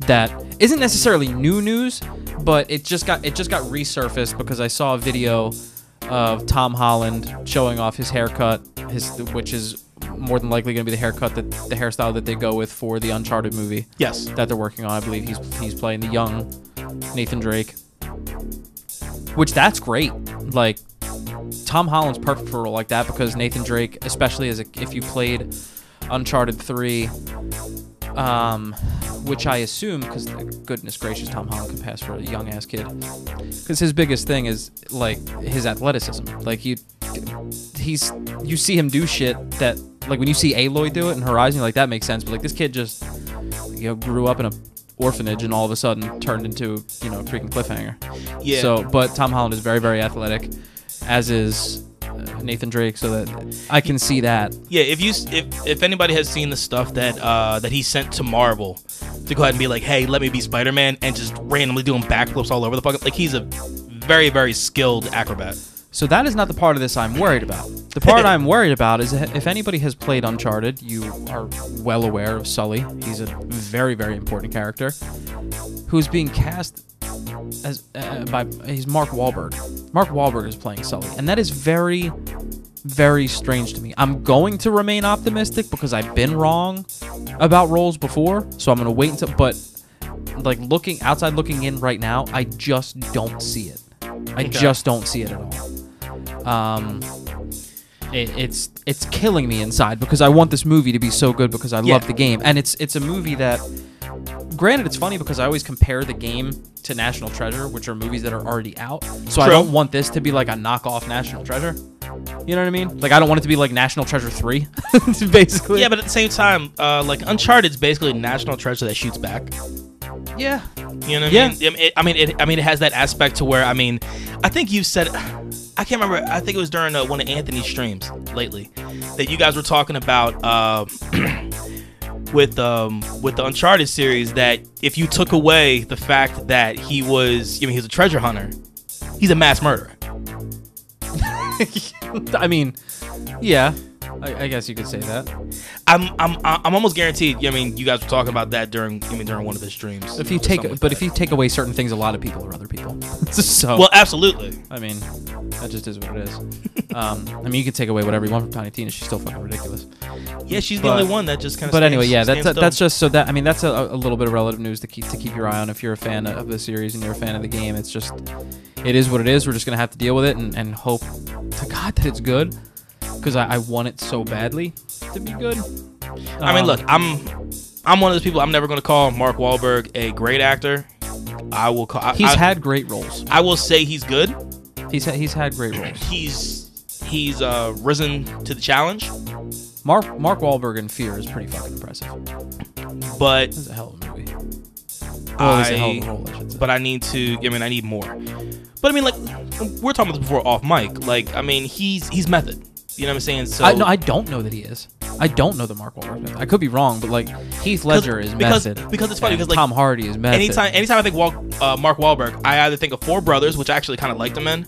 that isn't necessarily new news, but it just got it just got resurfaced because I saw a video of Tom Holland showing off his haircut, his which is more than likely going to be the haircut that the hairstyle that they go with for the Uncharted movie Yes. that they're working on. I believe he's he's playing the young Nathan Drake, which that's great. Like Tom Holland's perfect for a role like that because Nathan Drake, especially as a, if you played Uncharted three, um, which I assume because goodness gracious, Tom Holland can pass for a young ass kid. Because his biggest thing is like his athleticism. Like you, he's you see him do shit that like when you see Aloy do it in Horizon, you're like that makes sense. But like this kid just you know grew up in a orphanage and all of a sudden turned into you know a freaking cliffhanger. Yeah. So, but Tom Holland is very very athletic, as is uh, Nathan Drake. So that I can see that. Yeah, if you if if anybody has seen the stuff that uh that he sent to Marvel to go ahead and be like, hey, let me be Spider Man, and just randomly doing backflips all over the fucking like he's a very very skilled acrobat. So that is not the part of this I'm worried about. The part I'm worried about is if anybody has played Uncharted, you are well aware of Sully. He's a very, very important character who's being cast as uh, by he's Mark Wahlberg. Mark Wahlberg is playing Sully, and that is very, very strange to me. I'm going to remain optimistic because I've been wrong about roles before, so I'm gonna wait until. But like looking outside, looking in right now, I just don't see it. I Okay. just don't see it at all um it, it's it's killing me inside because I want this movie to be so good because I Yeah. love the game and it's it's a movie that granted it's funny because I always compare the game to National Treasure which are movies that are already out so I don't want this to be like a knockoff National Treasure you know what I mean like I don't want it to be like National Treasure 3 basically Yeah, but at the same time, uh, like Uncharted's basically national treasure that shoots back. yeah You know what Yeah. I mean? I mean, it, I mean, it, I mean, it has that aspect to where I mean, I think you said, I can't remember. I think it was during uh, one of Anthony's streams lately that you guys were talking about uh, with um with the Uncharted series that if you took away the fact that he was, I mean, he's a treasure hunter, he's a mass murderer. I mean yeah I, I guess you could say that I'm I'm I'm almost guaranteed. I mean, you guys were talking about that during I mean during one of the streams. if you or take something like but if you take away certain things a lot of people are other people so well, absolutely. I mean, that just is what it is. um, I mean, you can take away whatever you want from Tiny Tina. She's still fucking ridiculous. Yeah, she's But- the only one that just kind of. But anyway, yeah, that's that's just so that I mean, that's a, a little bit of relative news to keep to keep your eye on if you're a fan of the series and you're a fan of the game. It's just, it is what it is. We're just gonna have to deal with it and, and hope to God that it's good because I, I want it so badly to be good. I mean, Um, look, I'm I'm one of those people. I'm never going to call Mark Wahlberg a great actor. I will call. I, he's I, had great roles. I will say he's good. He's ha- he's had great roles. He's he's uh, risen to the challenge. Mark Mark Wahlberg in Fear is pretty fucking impressive. But It's a hell of a movie. Well, it's a hell of a I role, I but I need to. I mean, I need more. But I mean, like we're talking about this before off mic. Like I mean, he's he's method. You know what I'm saying? So I, no, I don't know that he is. I don't know that Mark Wahlberg. is. I could be wrong, but like Heath Ledger is because- method. because it's funny, because, like, Tom Hardy is method. anytime anytime I think Wal- uh, Mark Wahlberg, I either think of Four Brothers, which I actually kind of liked him in,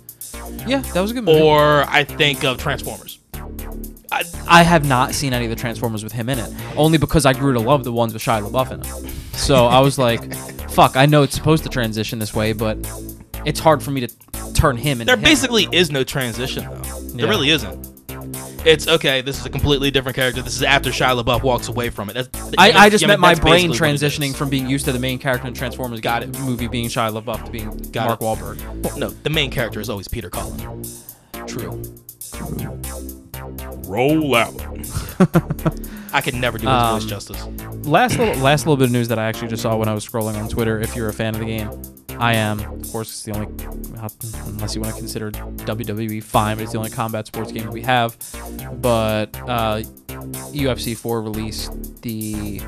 yeah, that was a good movie. or I think of Transformers. I, I have not seen any of the Transformers with him in it, only because I grew to love the ones with Shia LaBeouf in them. So I was like, "Fuck, I know it's supposed to transition this way, but it's hard for me to turn him into There him." basically is no transition though. There Yeah. really isn't. It's okay. This is a completely different character. This is after Shia LaBeouf walks away from it. That's, I, I just yeah, meant my brain basically what it transitioning from being used to the main character in Transformers Got it. movie being Shia LaBeouf to being Got Mark it. Wahlberg. No, the main character is always Peter Cullen. True. Roll out. I could never do his Um, voice justice. last little last little bit of news that I actually just saw when I was scrolling on Twitter. If you're a fan of the game, I am. Of course, it's the only unless you want to consider WWE fine, but it's the only combat sports game we have. But uh, UFC 4 released the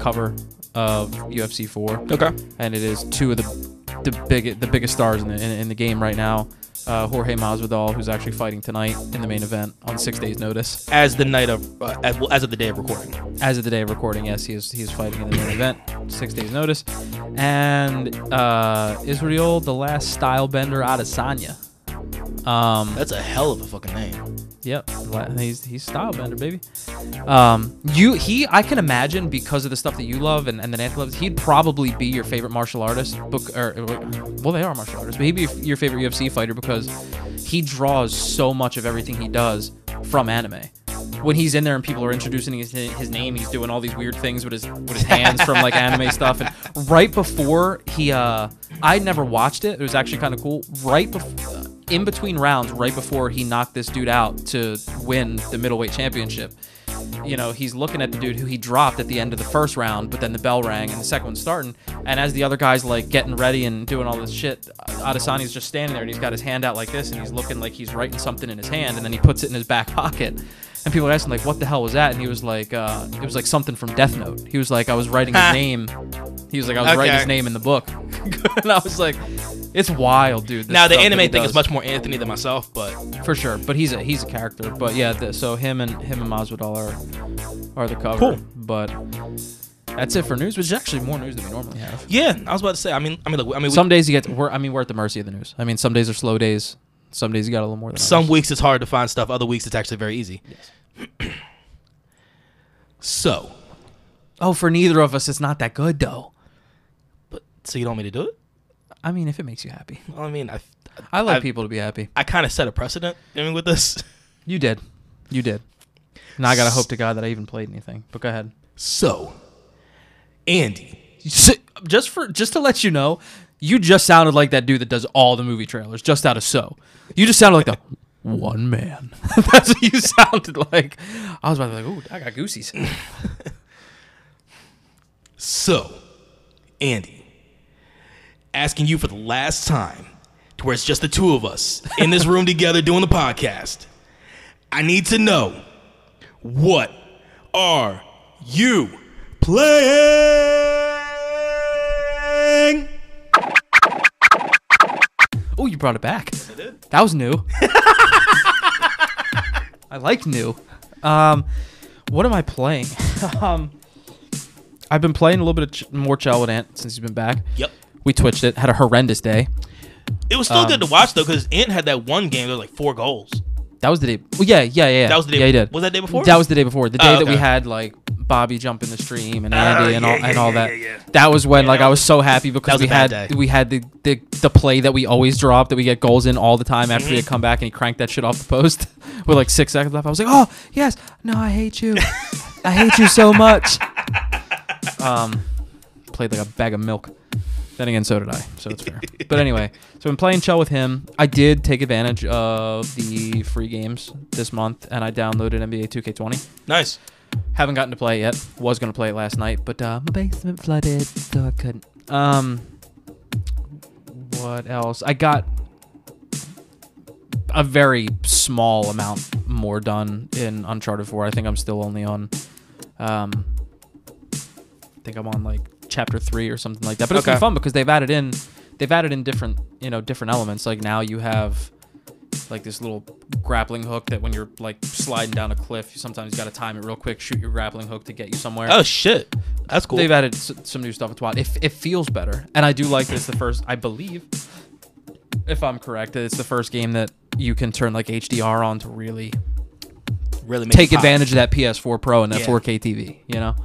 cover of UFC 4, Okay. and it is two of the the big the biggest stars in the in, in the game right now. Uh, Jorge Masvidal, who's actually fighting tonight in the main event on six days' notice. As the night of, uh, as, well, as of the day of recording. As of the day of recording, yes, he is he is fighting in the main event, six days notice, and uh, Israel, the last style bender Adesanya. Um, That's a hell of a fucking name. Yep, he's he's style bender, baby. Um, you he I can imagine because of the stuff that you love and, and that Anthony loves, he'd probably be your favorite martial artist. Book or well, they are martial artists, but he'd be your favorite UFC fighter because he draws so much of everything he does from anime. when he's in there and people are introducing his, his name, he's doing all these weird things with his with his hands from like anime stuff. And right before he, uh, I never watched it. It was actually kind of cool. Right before, in between rounds, right before he knocked this dude out to win the middleweight championship. You know, he's looking at the dude who he dropped at the end of the first round, but then the bell rang and the second one's starting. And as the other guy's like getting ready and doing all this shit, Adesanya's just standing there and he's got his hand out like this and he's looking like he's writing something in his hand and then he puts it in his back pocket. And people are asking like, "What the hell was that?" And he was like, uh, "It was like something from Death Note." He was like, "I was writing his name." He was like, "I was writing his name in the book," and I was like, "It's wild, dude." this Now the anime he thing is much more Anthony than myself, but for sure, but he's a he's a character. But yeah, the, so him and him and Masvidal are are the cover. Cool. But that's it for news, which is actually more news than we normally have. yeah, I was about to say. I mean, I mean, look, I mean, we- Some days you get we're I mean we're at the mercy of the news. I mean some days are slow days. Some days you got a little more than some others. weeks it's hard to find stuff. Other weeks it's actually very easy. Yes. so, Oh, for neither of us, it's not that good though. but so you don't want me to do it? I mean, if it makes you happy, Well, I mean, I, I like I've- people to be happy. I kind of set a precedent. I mean, with this. You did, you did. Now I gotta hope to God that I even played anything. But go ahead. So, Andy, Just for just to let you know, you just sounded like that dude that does all the movie trailers, just out of so. You just sounded like the one man. That's what you sounded like. I was about to be like, ooh, I got goosies. so, Andy, asking you for the last time, to where it's just the two of us in this room together doing the podcast. I need to know what are you playing? Oh, you brought it back. That was new. I like new. Um, what am I playing? um, I've been playing a little bit of ch- more Chel with Ant since he's been back. Yep. We twitched it. Had a horrendous day. It was still good to watch though, because Ant had that one game There was like four goals. That was the day. Well, yeah, yeah, yeah. That was the day. Yeah, he did. Was that day before? That was the day before. The day Oh, that we had like Bobby jump in the stream and Oh, Andy and all yeah, and yeah, all yeah, that. yeah, yeah. That was when like I was so happy because we had day. we had the, the the play that we always drop that we get goals in all the time after Mm-hmm. we had come back and he cranked that shit off the post with like six seconds left. I was like, oh yes, no, I hate you, I hate you so much. Um, played like a bag of milk. Then again, so did I, so it's fair. but anyway, so been playing Chel with him. I did take advantage of the free games this month, and I downloaded NBA 2K20. nice. Haven't gotten to play it yet. Was gonna play it last night, but uh, my basement flooded, so I couldn't. Um, what else? I got a very small amount more done in Uncharted 4. I think I'm still only on, um, I think I'm on like chapter three or something like that. But it's been fun because they've added in, they've added in different, you know, different elements. Like now you have like this little grappling hook that when you're like sliding down a cliff, you sometimes got to time it real quick, shoot your grappling hook to get you somewhere. Oh shit, that's cool. They've added s- some new stuff. It's wild. It, it feels better, and I do like this. The first, I believe, if I'm correct, it's the first game that you can turn like HDR on to really really make take advantage of that PS4 Pro and that Yeah. 4K TV. You know.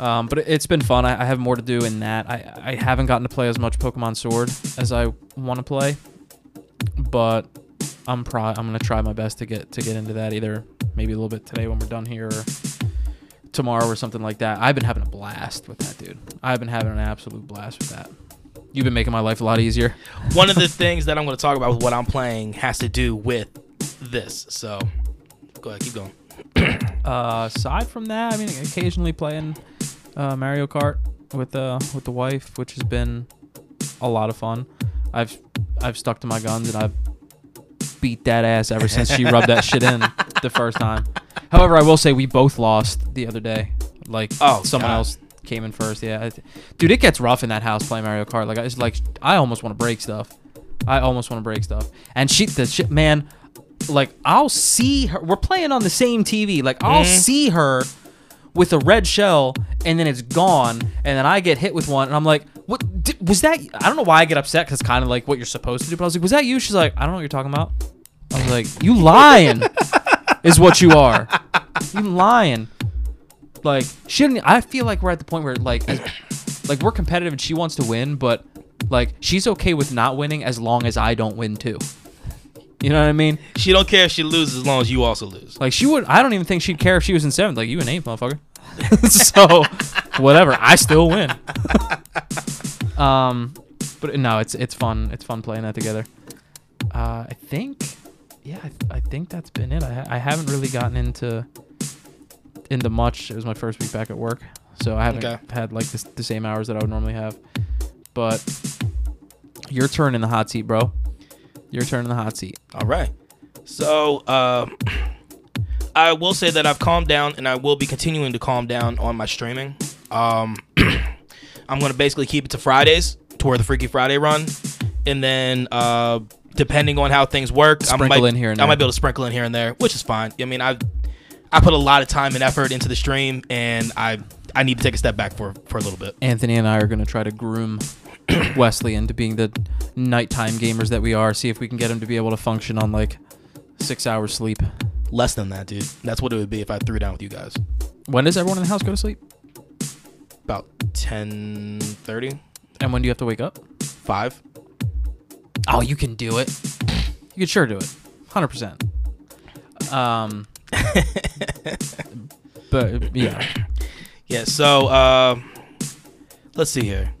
Um, but it, it's been fun. I, I have more to do in that. I, I haven't gotten to play as much Pokemon Sword as I want to play, but I'm pro- I'm gonna try my best to get to get into that either maybe a little bit today when we're done here or tomorrow or something like that. I've been having a blast with that, dude. I've been having an absolute blast with that. You've been making my life a lot easier. One of the things that I'm going to talk about with what I'm playing has to do with this. So, go ahead, keep going. Uh, aside from that, I mean, occasionally playing uh, Mario Kart with uh with the wife, which has been a lot of fun. I've I've stuck to my guns and I've beat that ass ever since she rubbed that shit in the first time. However, I will say we both lost the other day. Like Oh, someone God. else came in first. Yeah, dude, it gets rough in that house playing Mario Kart. Like it's like I almost want to break stuff. I almost want to break stuff. And she, the shit, man, like I'll see her. We're playing on the same TV. Like I'll Mhm. see her with a red shell, and then it's gone, and then I get hit with one, and I'm like, "What di- was that?" I don't know why I get upset because kind of like what you're supposed to do. But I was like, "Was that you?" She's like, "I don't know what you're talking about." I was like, "You lying?" is what you are. You lying. Like she didn't. I feel like we're at the point where like, as, like we're competitive and she wants to win, but like she's okay with not winning as long as I don't win too. You know what I mean? She don't care if she loses as long as you also lose. Like she would. I don't even think she'd care if she was in seventh. Like you in eighth, motherfucker. so whatever. I still win. um, but no, it's it's fun. It's fun playing that together. Uh, I think, yeah, I, I think that's been it. I ha- I haven't really gotten into into much. It was my first week back at work, so I haven't Okay. had like this, the same hours that I would normally have. But your turn in the hot seat, bro. Your turn in the hot seat. All right. So, um, I will say that I've calmed down, and I will be continuing to calm down on my streaming. Um, I'm gonna basically keep it to Fridays, toward the Freaky Friday run, and then uh, depending on how things work, I might, in here and I might be able to sprinkle in here and there, which is fine. I mean, I I put a lot of time and effort into the stream, and I I need to take a step back for for a little bit. Anthony and I are going to try to groom Wesley into being the nighttime gamers that we are. See if we can get him to be able to function on like six hours sleep. Less than that, dude. That's what it would be if I threw down with you guys. When does everyone in the house go to sleep? About 10, 30, And when do you have to wake up? 5. Oh, you can do it. You can sure do it. 100%. Um, but yeah. Yeah, so uh, let's see here.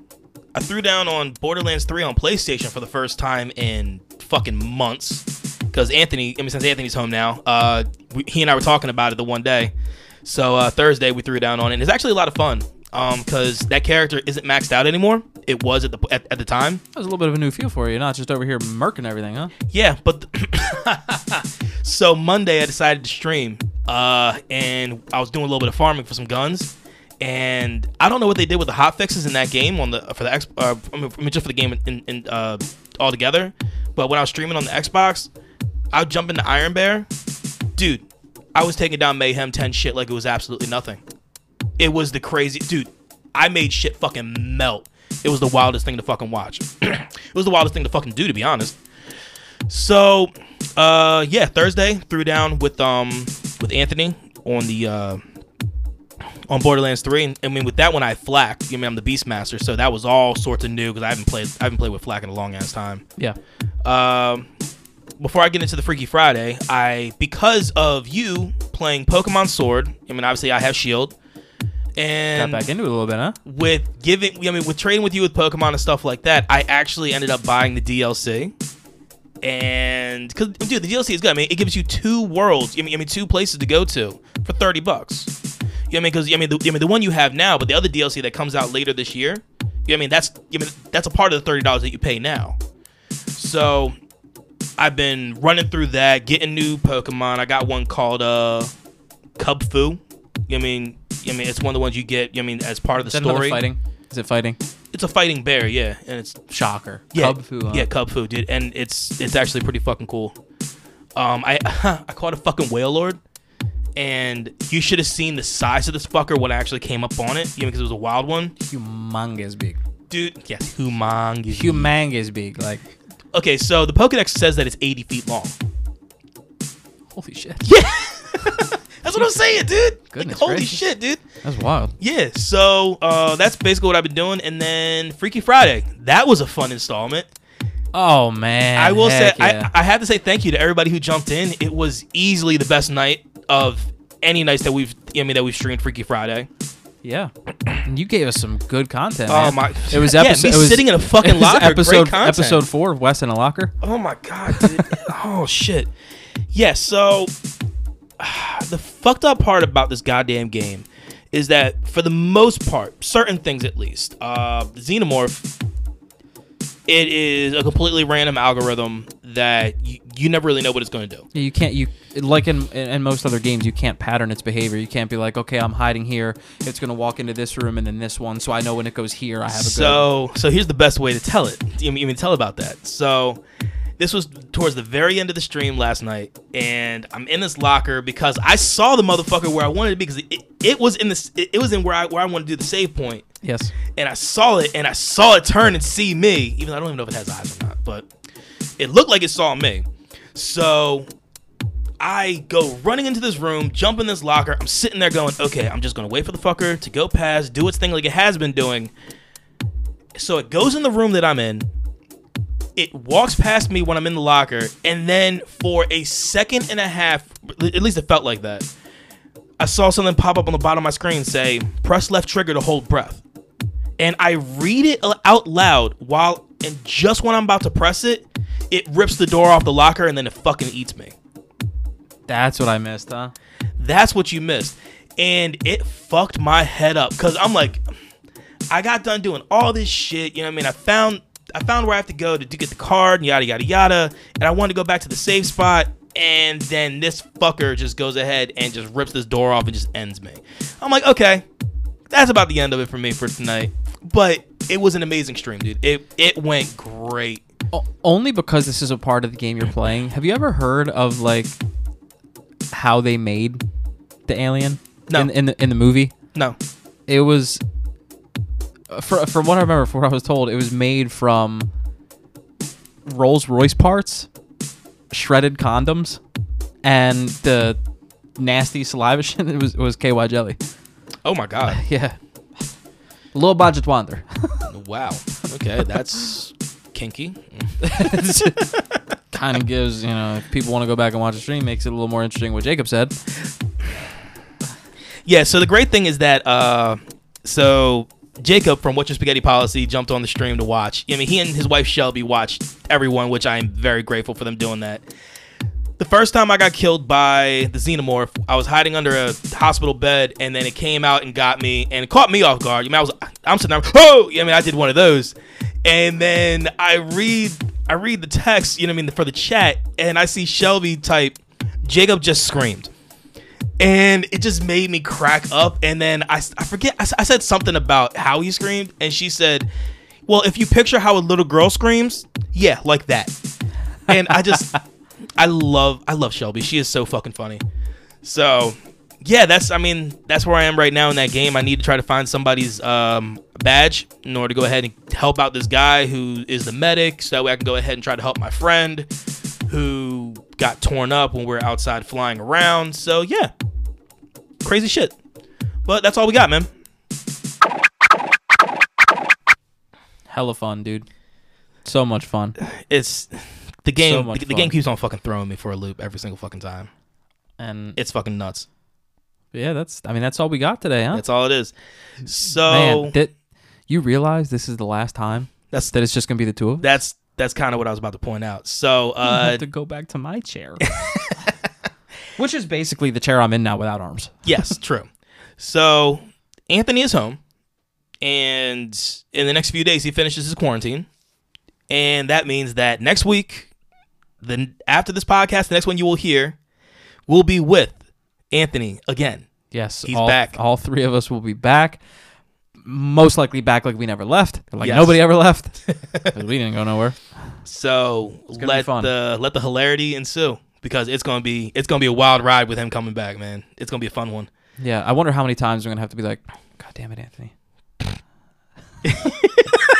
I threw down on Borderlands 3 on PlayStation for the first time in fucking months. Because Anthony, I mean, since Anthony's home now, uh, we, he and I were talking about it the one day. So uh, Thursday we threw down on it. And it's actually a lot of fun. Um, because that character isn't maxed out anymore. It was at the at, at the time. That was a little bit of a new feel for you, not just over here murking everything, huh? Yeah, but so Monday I decided to stream, uh, and I was doing a little bit of farming for some guns, and I don't know what they did with the hot fixes in that game on the for the X, uh, I mean, just for the game in, in uh, all together. But when I was streaming on the Xbox, I would jump into Iron Bear, dude. I was taking down Mayhem 10 shit like it was absolutely nothing. It was the crazy dude. I made shit fucking melt. It was the wildest thing to fucking watch. it was the wildest thing to fucking do, to be honest. So, uh, yeah, Thursday threw down with um with Anthony on the uh on Borderlands 3. And, I mean, with that one, I FL4K. I mean, I'm the Beastmaster, so that was all sorts of new because I haven't played I haven't played with FL4K in a long ass time. Yeah. Um, before I get into the Freaky Friday, I because of you playing Pokemon Sword. I mean, obviously I have Shield, Got and back into it a little bit, huh? with giving, I mean, with trading with you with Pokemon and stuff like that, I actually ended up buying the DLC. And because dude, the DLC is good. I mean, it gives you two worlds. I mean, I mean, two places to go to for thirty bucks. You know I mean? Because I mean, the, I mean, the one you have now, but the other DLC that comes out later this year. You know I mean? That's I mean, that's a part of the thirty dollars that you pay now. So I've been running through that, getting new Pokemon. I got one called uh Kubfu. You know I mean? I mean, it's one of the ones you get. You know what I mean, as part of the story. fighting? Is it fighting? It's a fighting bear, yeah, and it's Shocker. yeah, Kubfu, huh? yeah, Kubfu, dude, and it's it's actually pretty fucking cool. Um, I I caught a fucking Wailord, and you should have seen the size of this fucker when I actually came up on it, you know, because it was a wild one, Humongous big. dude. Yes, humongous. Humongous big. Like, Okay, so the Pokedex says that it's 80 feet long. holy shit. Yeah! That's what I'm saying, dude. Like, holy gracious. shit, dude. That's wild. Yeah, so uh, that's basically what I've been doing, and then Freaky Friday. That was a fun installment. Oh, man. I will say, yeah. I, I have to say thank you to everybody who jumped in. It was easily the best night of any nights that we've, I mean, that we've streamed Freaky Friday. Yeah. And you gave us some good content. Oh man. my! It was Yeah, episode. me it was, sitting in a fucking locker. Episode episode four of West in a locker. Oh my god, dude. oh shit. Yeah, so the fucked up part about this goddamn game is that for the most part, certain things at least, uh Xenomorph it is a completely random algorithm that you, you never really know what it's going to do. Yeah, you can't. You like in in most other games, you can't pattern its behavior. You can't be like, okay, I'm hiding here. It's gonna walk into this room and then this one, so I know when it goes here, I have a good. So, so here's the best way to tell it. You mean, you mean tell about that? So, this was towards the very end of the stream last night, and I'm in this locker because I saw the motherfucker where I wanted to be because it, it was in this it, it was in where I where I wanted to do the save point, Yes. and I saw it and I saw it turn and see me, even though I don't even know if it has eyes or not, but it looked like it saw me. So I go running into this room, jump in this locker. I'm sitting there going, okay, I'm just gonna wait for the fucker to go past, do its thing like it has been doing. So it goes in the room that I'm in. It walks past me when I'm in the locker, and then for a second and a half, at least it felt like that. I saw something pop up on the bottom of my screen say, "Press left trigger to hold breath," and I read it out loud while, and just when I'm about to press it, it rips the door off the locker, and then it fucking eats me. That's what I missed, huh? That's what you missed. And it fucked my head up because I'm like, I got done doing all this shit. You know what I mean? I found I found where I have to go to, to get the card and yada yada yada. And I wanted to go back to the safe spot. And then this fucker just goes ahead and just rips this door off and just ends me. I'm like, okay, that's about the end of it for me for tonight. But it was an amazing stream, dude. It it went great. O- only because this is a part of the game you're playing. Have you ever heard of like how they made the alien? No. In, in the in the movie, No. it was for, from what I remember, from what I was told, it was made from Rolls Royce parts, shredded condoms, and the nasty saliva shit. It was it was KY jelly. Oh my god. Yeah, low budget wonder. wow. Okay, that's kinky. kind of gives you know if people want to go back and watch the stream, makes it a little more interesting. What Jacob said. Yeah, so the great thing is that uh so Jacob from What's Your Spaghetti Policy jumped on the stream to watch. I mean, he and his wife Shelby watched everyone, which I am very grateful for them doing that. The first time I got killed by the xenomorph, I was hiding under a hospital bed, and then it came out and got me, and caught me off guard. I mean, I was, I'm sitting there, oh, I mean, I did one of those, and then I read, I read the text, you know, what I mean, for the chat, and I see Shelby type, Jacob just screamed and it just made me crack up. And then I, I forget, I said something about how he screamed, and she said, Well, if you picture how a little girl screams, yeah, like that. And I just, I love, I love Shelby. She is so fucking funny. So, yeah, that's, I mean, that's where I am right now in that game. I need to try to find somebody's um, badge in order to go ahead and help out this guy who is the medic, so that way I can go ahead and try to help my friend who got torn up when we are outside flying around. So yeah, crazy shit. But that's all we got, man. Hella fun, dude. So much fun. It's the game. much the, the game keeps on fucking throwing me for a loop every single fucking time. And It's fucking nuts. yeah, that's I mean that's all we got today, huh? That's all it is. So Man, that you realize this is the last time that's that it's just gonna be the two of us? that's that's kind of what I was about to point out. So I uh, have to go back to my chair. Which is basically the chair I'm in now without arms. yes, true. So Anthony is home, and in the next few days he finishes his quarantine, and that means that next week, then after this podcast, the next one you will hear will be with Anthony again. Yes, He's all, back. All three of us will be back. Most likely back like we never left. Like Yes. nobody ever left. we didn't go nowhere. So let the let the hilarity ensue because it's gonna be it's gonna be a wild ride with him coming back, man. It's gonna be a fun one. Yeah, I wonder how many times we're gonna have to be like, God damn it, Anthony.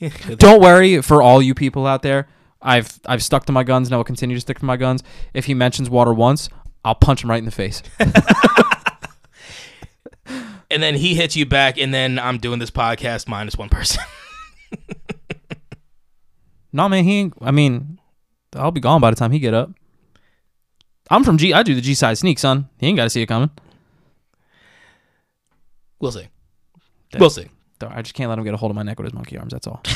Don't worry for all you people out there. I've I've stuck to my guns and I will continue to stick to my guns. If he mentions water once, I'll punch him right in the face. and then he hits you back, and then I'm doing this podcast minus one person. no man, he ain't I mean, I'll be gone by the time he get up. I'm from G I do the G side sneak, son. He ain't gotta see it coming. we'll see. We'll see. I just can't let him get a hold of my neck with his monkey arms, that's all.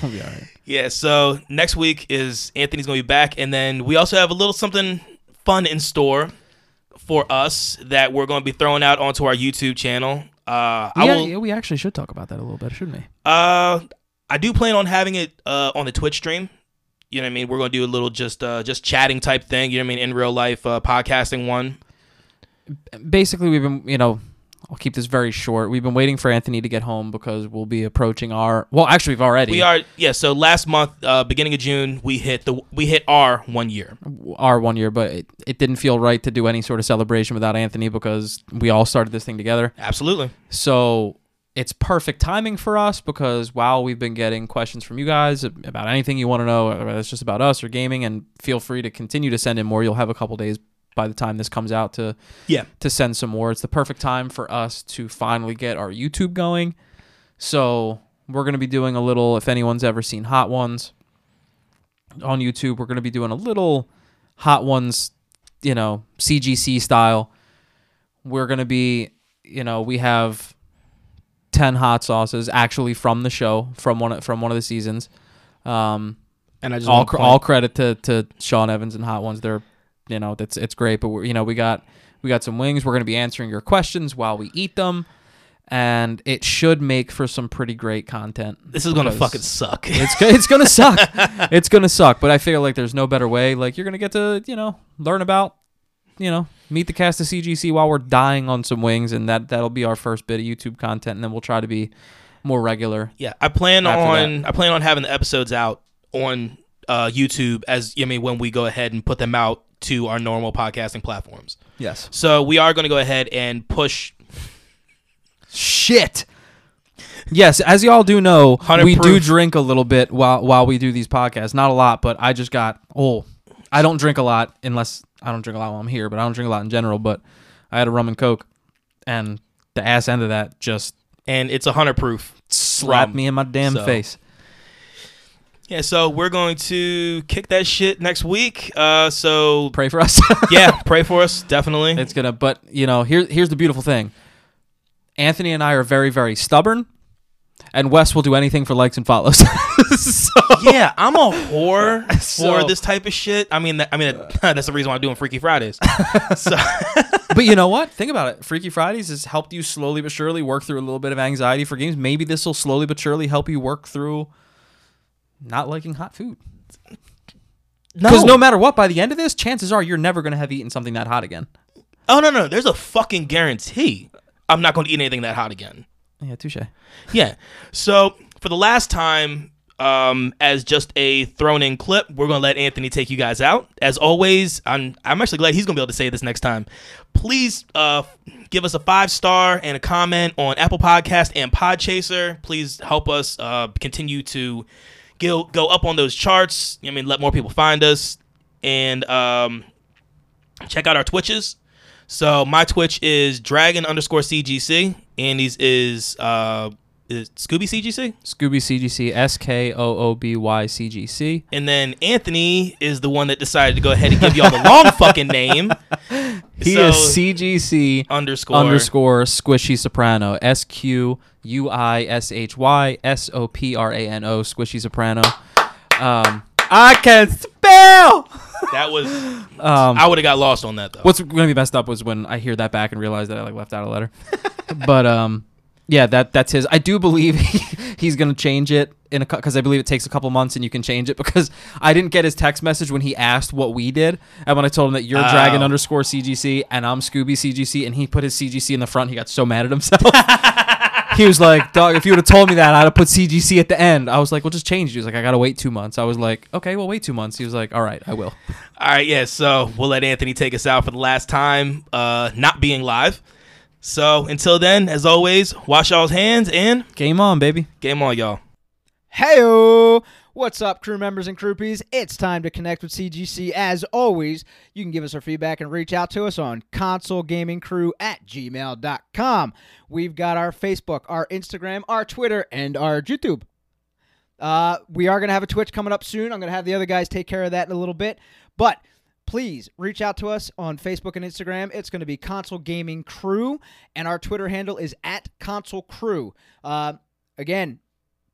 He'll be alright. Yeah, so next week is Anthony's gonna be back, and then we also have a little something fun in store for us that we're gonna be throwing out onto our YouTube channel. Uh, I Yeah, will. yeah, we actually should talk about that a little bit, shouldn't we? Uh, I do plan on having it uh on the Twitch stream. You know what I mean? We're gonna do a little just uh just chatting type thing. You know what I mean? In real life, uh, podcasting one. basically we've been you know i'll keep this very short we've been waiting for anthony to get home because we'll be approaching our well actually we've already We are yeah. So last month, uh, beginning of June, we hit the we hit our one year. our one year but it, it didn't feel right to do any sort of celebration without anthony because we all started this thing together Absolutely. so it's perfect timing for us because while we've been getting questions from you guys about anything you want to know whether it's just about us or gaming and feel free to continue to send in more you'll have a couple days by the time this comes out to Yeah. to send some more. It's the perfect time for us to finally get our YouTube going. So we're gonna be doing a little. If anyone's ever seen Hot Ones on YouTube, we're gonna be doing a little Hot Ones, you know, CGC style. We're gonna be, you know, we have ten hot sauces actually from the show from one from one of the seasons. Um, And I just all all credit to to Sean Evans and Hot Ones. They're you know that's it's great, but we're, you know we got we got some wings. We're gonna be answering your questions while we eat them, and it should make for some pretty great content. This is gonna fucking suck. It's it's gonna suck. it's gonna suck. But I feel like there's no better way. Like you're gonna get to you know learn about you know meet the cast of CGC while we're dying on some wings, and that that'll be our first bit of YouTube content, and then we'll try to be more regular. Yeah, I plan on I plan on having the episodes out on uh, YouTube as I mean when we go ahead and put them out to our normal podcasting platforms. Yes. So we are going to go ahead and push. Shit. Yes, as y'all do know, 100 we do drink a little bit while while we do these podcasts. Not a lot, but I just got oh, I don't drink a lot unless I don't drink a lot while I'm here, but I don't drink a lot in general. But I had a rum and coke, and the ass end of that just And it's a hundred proof. slapped me in my damn So- face. Yeah, so we're going to kick that shit next week. Uh, so Pray for us. yeah, pray for us definitely. it's gonna. But you know, here here's the beautiful thing. Anthony and I are very very stubborn, and Wes will do anything for likes and follows. so, yeah, I'm a whore for this type of shit. I mean, that, I mean that's the reason why I'm doing Freaky Fridays. so but you know what? Think about it. Freaky Fridays has helped you slowly but surely work through a little bit of anxiety for games. Maybe this will slowly but surely help you work through not liking hot food. Because no. matter what, by the end of this, chances are you're never going to have eaten something that hot again. Oh no, no, there's a fucking guarantee. I'm not going to eat anything that hot again. Yeah, touche. Yeah. So for the last time, um, as just a thrown in clip, we're gonna let Anthony take you guys out. As always, I'm I'm actually glad he's gonna be able to say this next time. Please uh give us a five star and a comment on Apple Podcast and Podchaser. Please help us uh continue to go go up on those charts. I mean, let more people find us and um check out our Twitches. So my Twitch is Dragon underscore CGC. Andy's is uh is Skooby CGC. Skooby CGC, S K O O B Y C G C. And then Anthony is the one that decided to go ahead and give y'all the long fucking name. He So, is CGC underscore underscore Squishy Soprano. S Q U I S H Y S O P R A N O. Squishy Soprano. Um, I can spell. That was Um, I would have got lost on that though. What's going to be messed up was when I hear that back and realize that I like left out a letter. but um, yeah, that that's his. I do believe he's going to change it in a because I believe it takes a couple months and you can change it because I didn't get his text message when he asked what we did and when I told him that you're Oh. Dragon underscore CGC and I'm Skooby CGC and he put his CGC in the front, he got so mad at himself. he was like, "Dog, if you would have told me that, I'd have put CGC at the end." I was like, "Well, just change." it." He was like, "I gotta wait two months." I was like, "Okay, well, wait two months." He was like, "All right, I will." All right, yeah. So we'll let Anthony take us out for the last time, uh, not being live. So until then, as always, wash y'all's hands and Game on, baby. game on, y'all. Heyo! What's up, crew members and groupies? It's time to connect with CGC. As always, you can give us our feedback and reach out to us on consolegamingcrew at gmail.com. We've got our Facebook, our Instagram, our Twitter, and our YouTube. Uh, we are going to have a Twitch coming up soon. I'm going to have the other guys take care of that in a little bit. But please reach out to us on Facebook and Instagram. It's going to be Console Gaming Crew, and our Twitter handle is at Console Crew. Uh, again,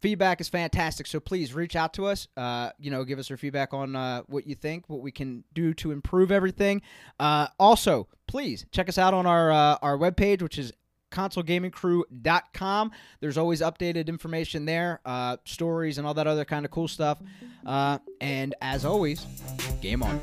feedback is fantastic so please reach out to us uh, you know give us your feedback on uh, what you think what we can do to improve everything uh, also please check us out on our uh, our webpage which is consolegamingcrew.com. There's always updated information there, uh, stories, and all that other kind of cool stuff. Uh, and as always, game on.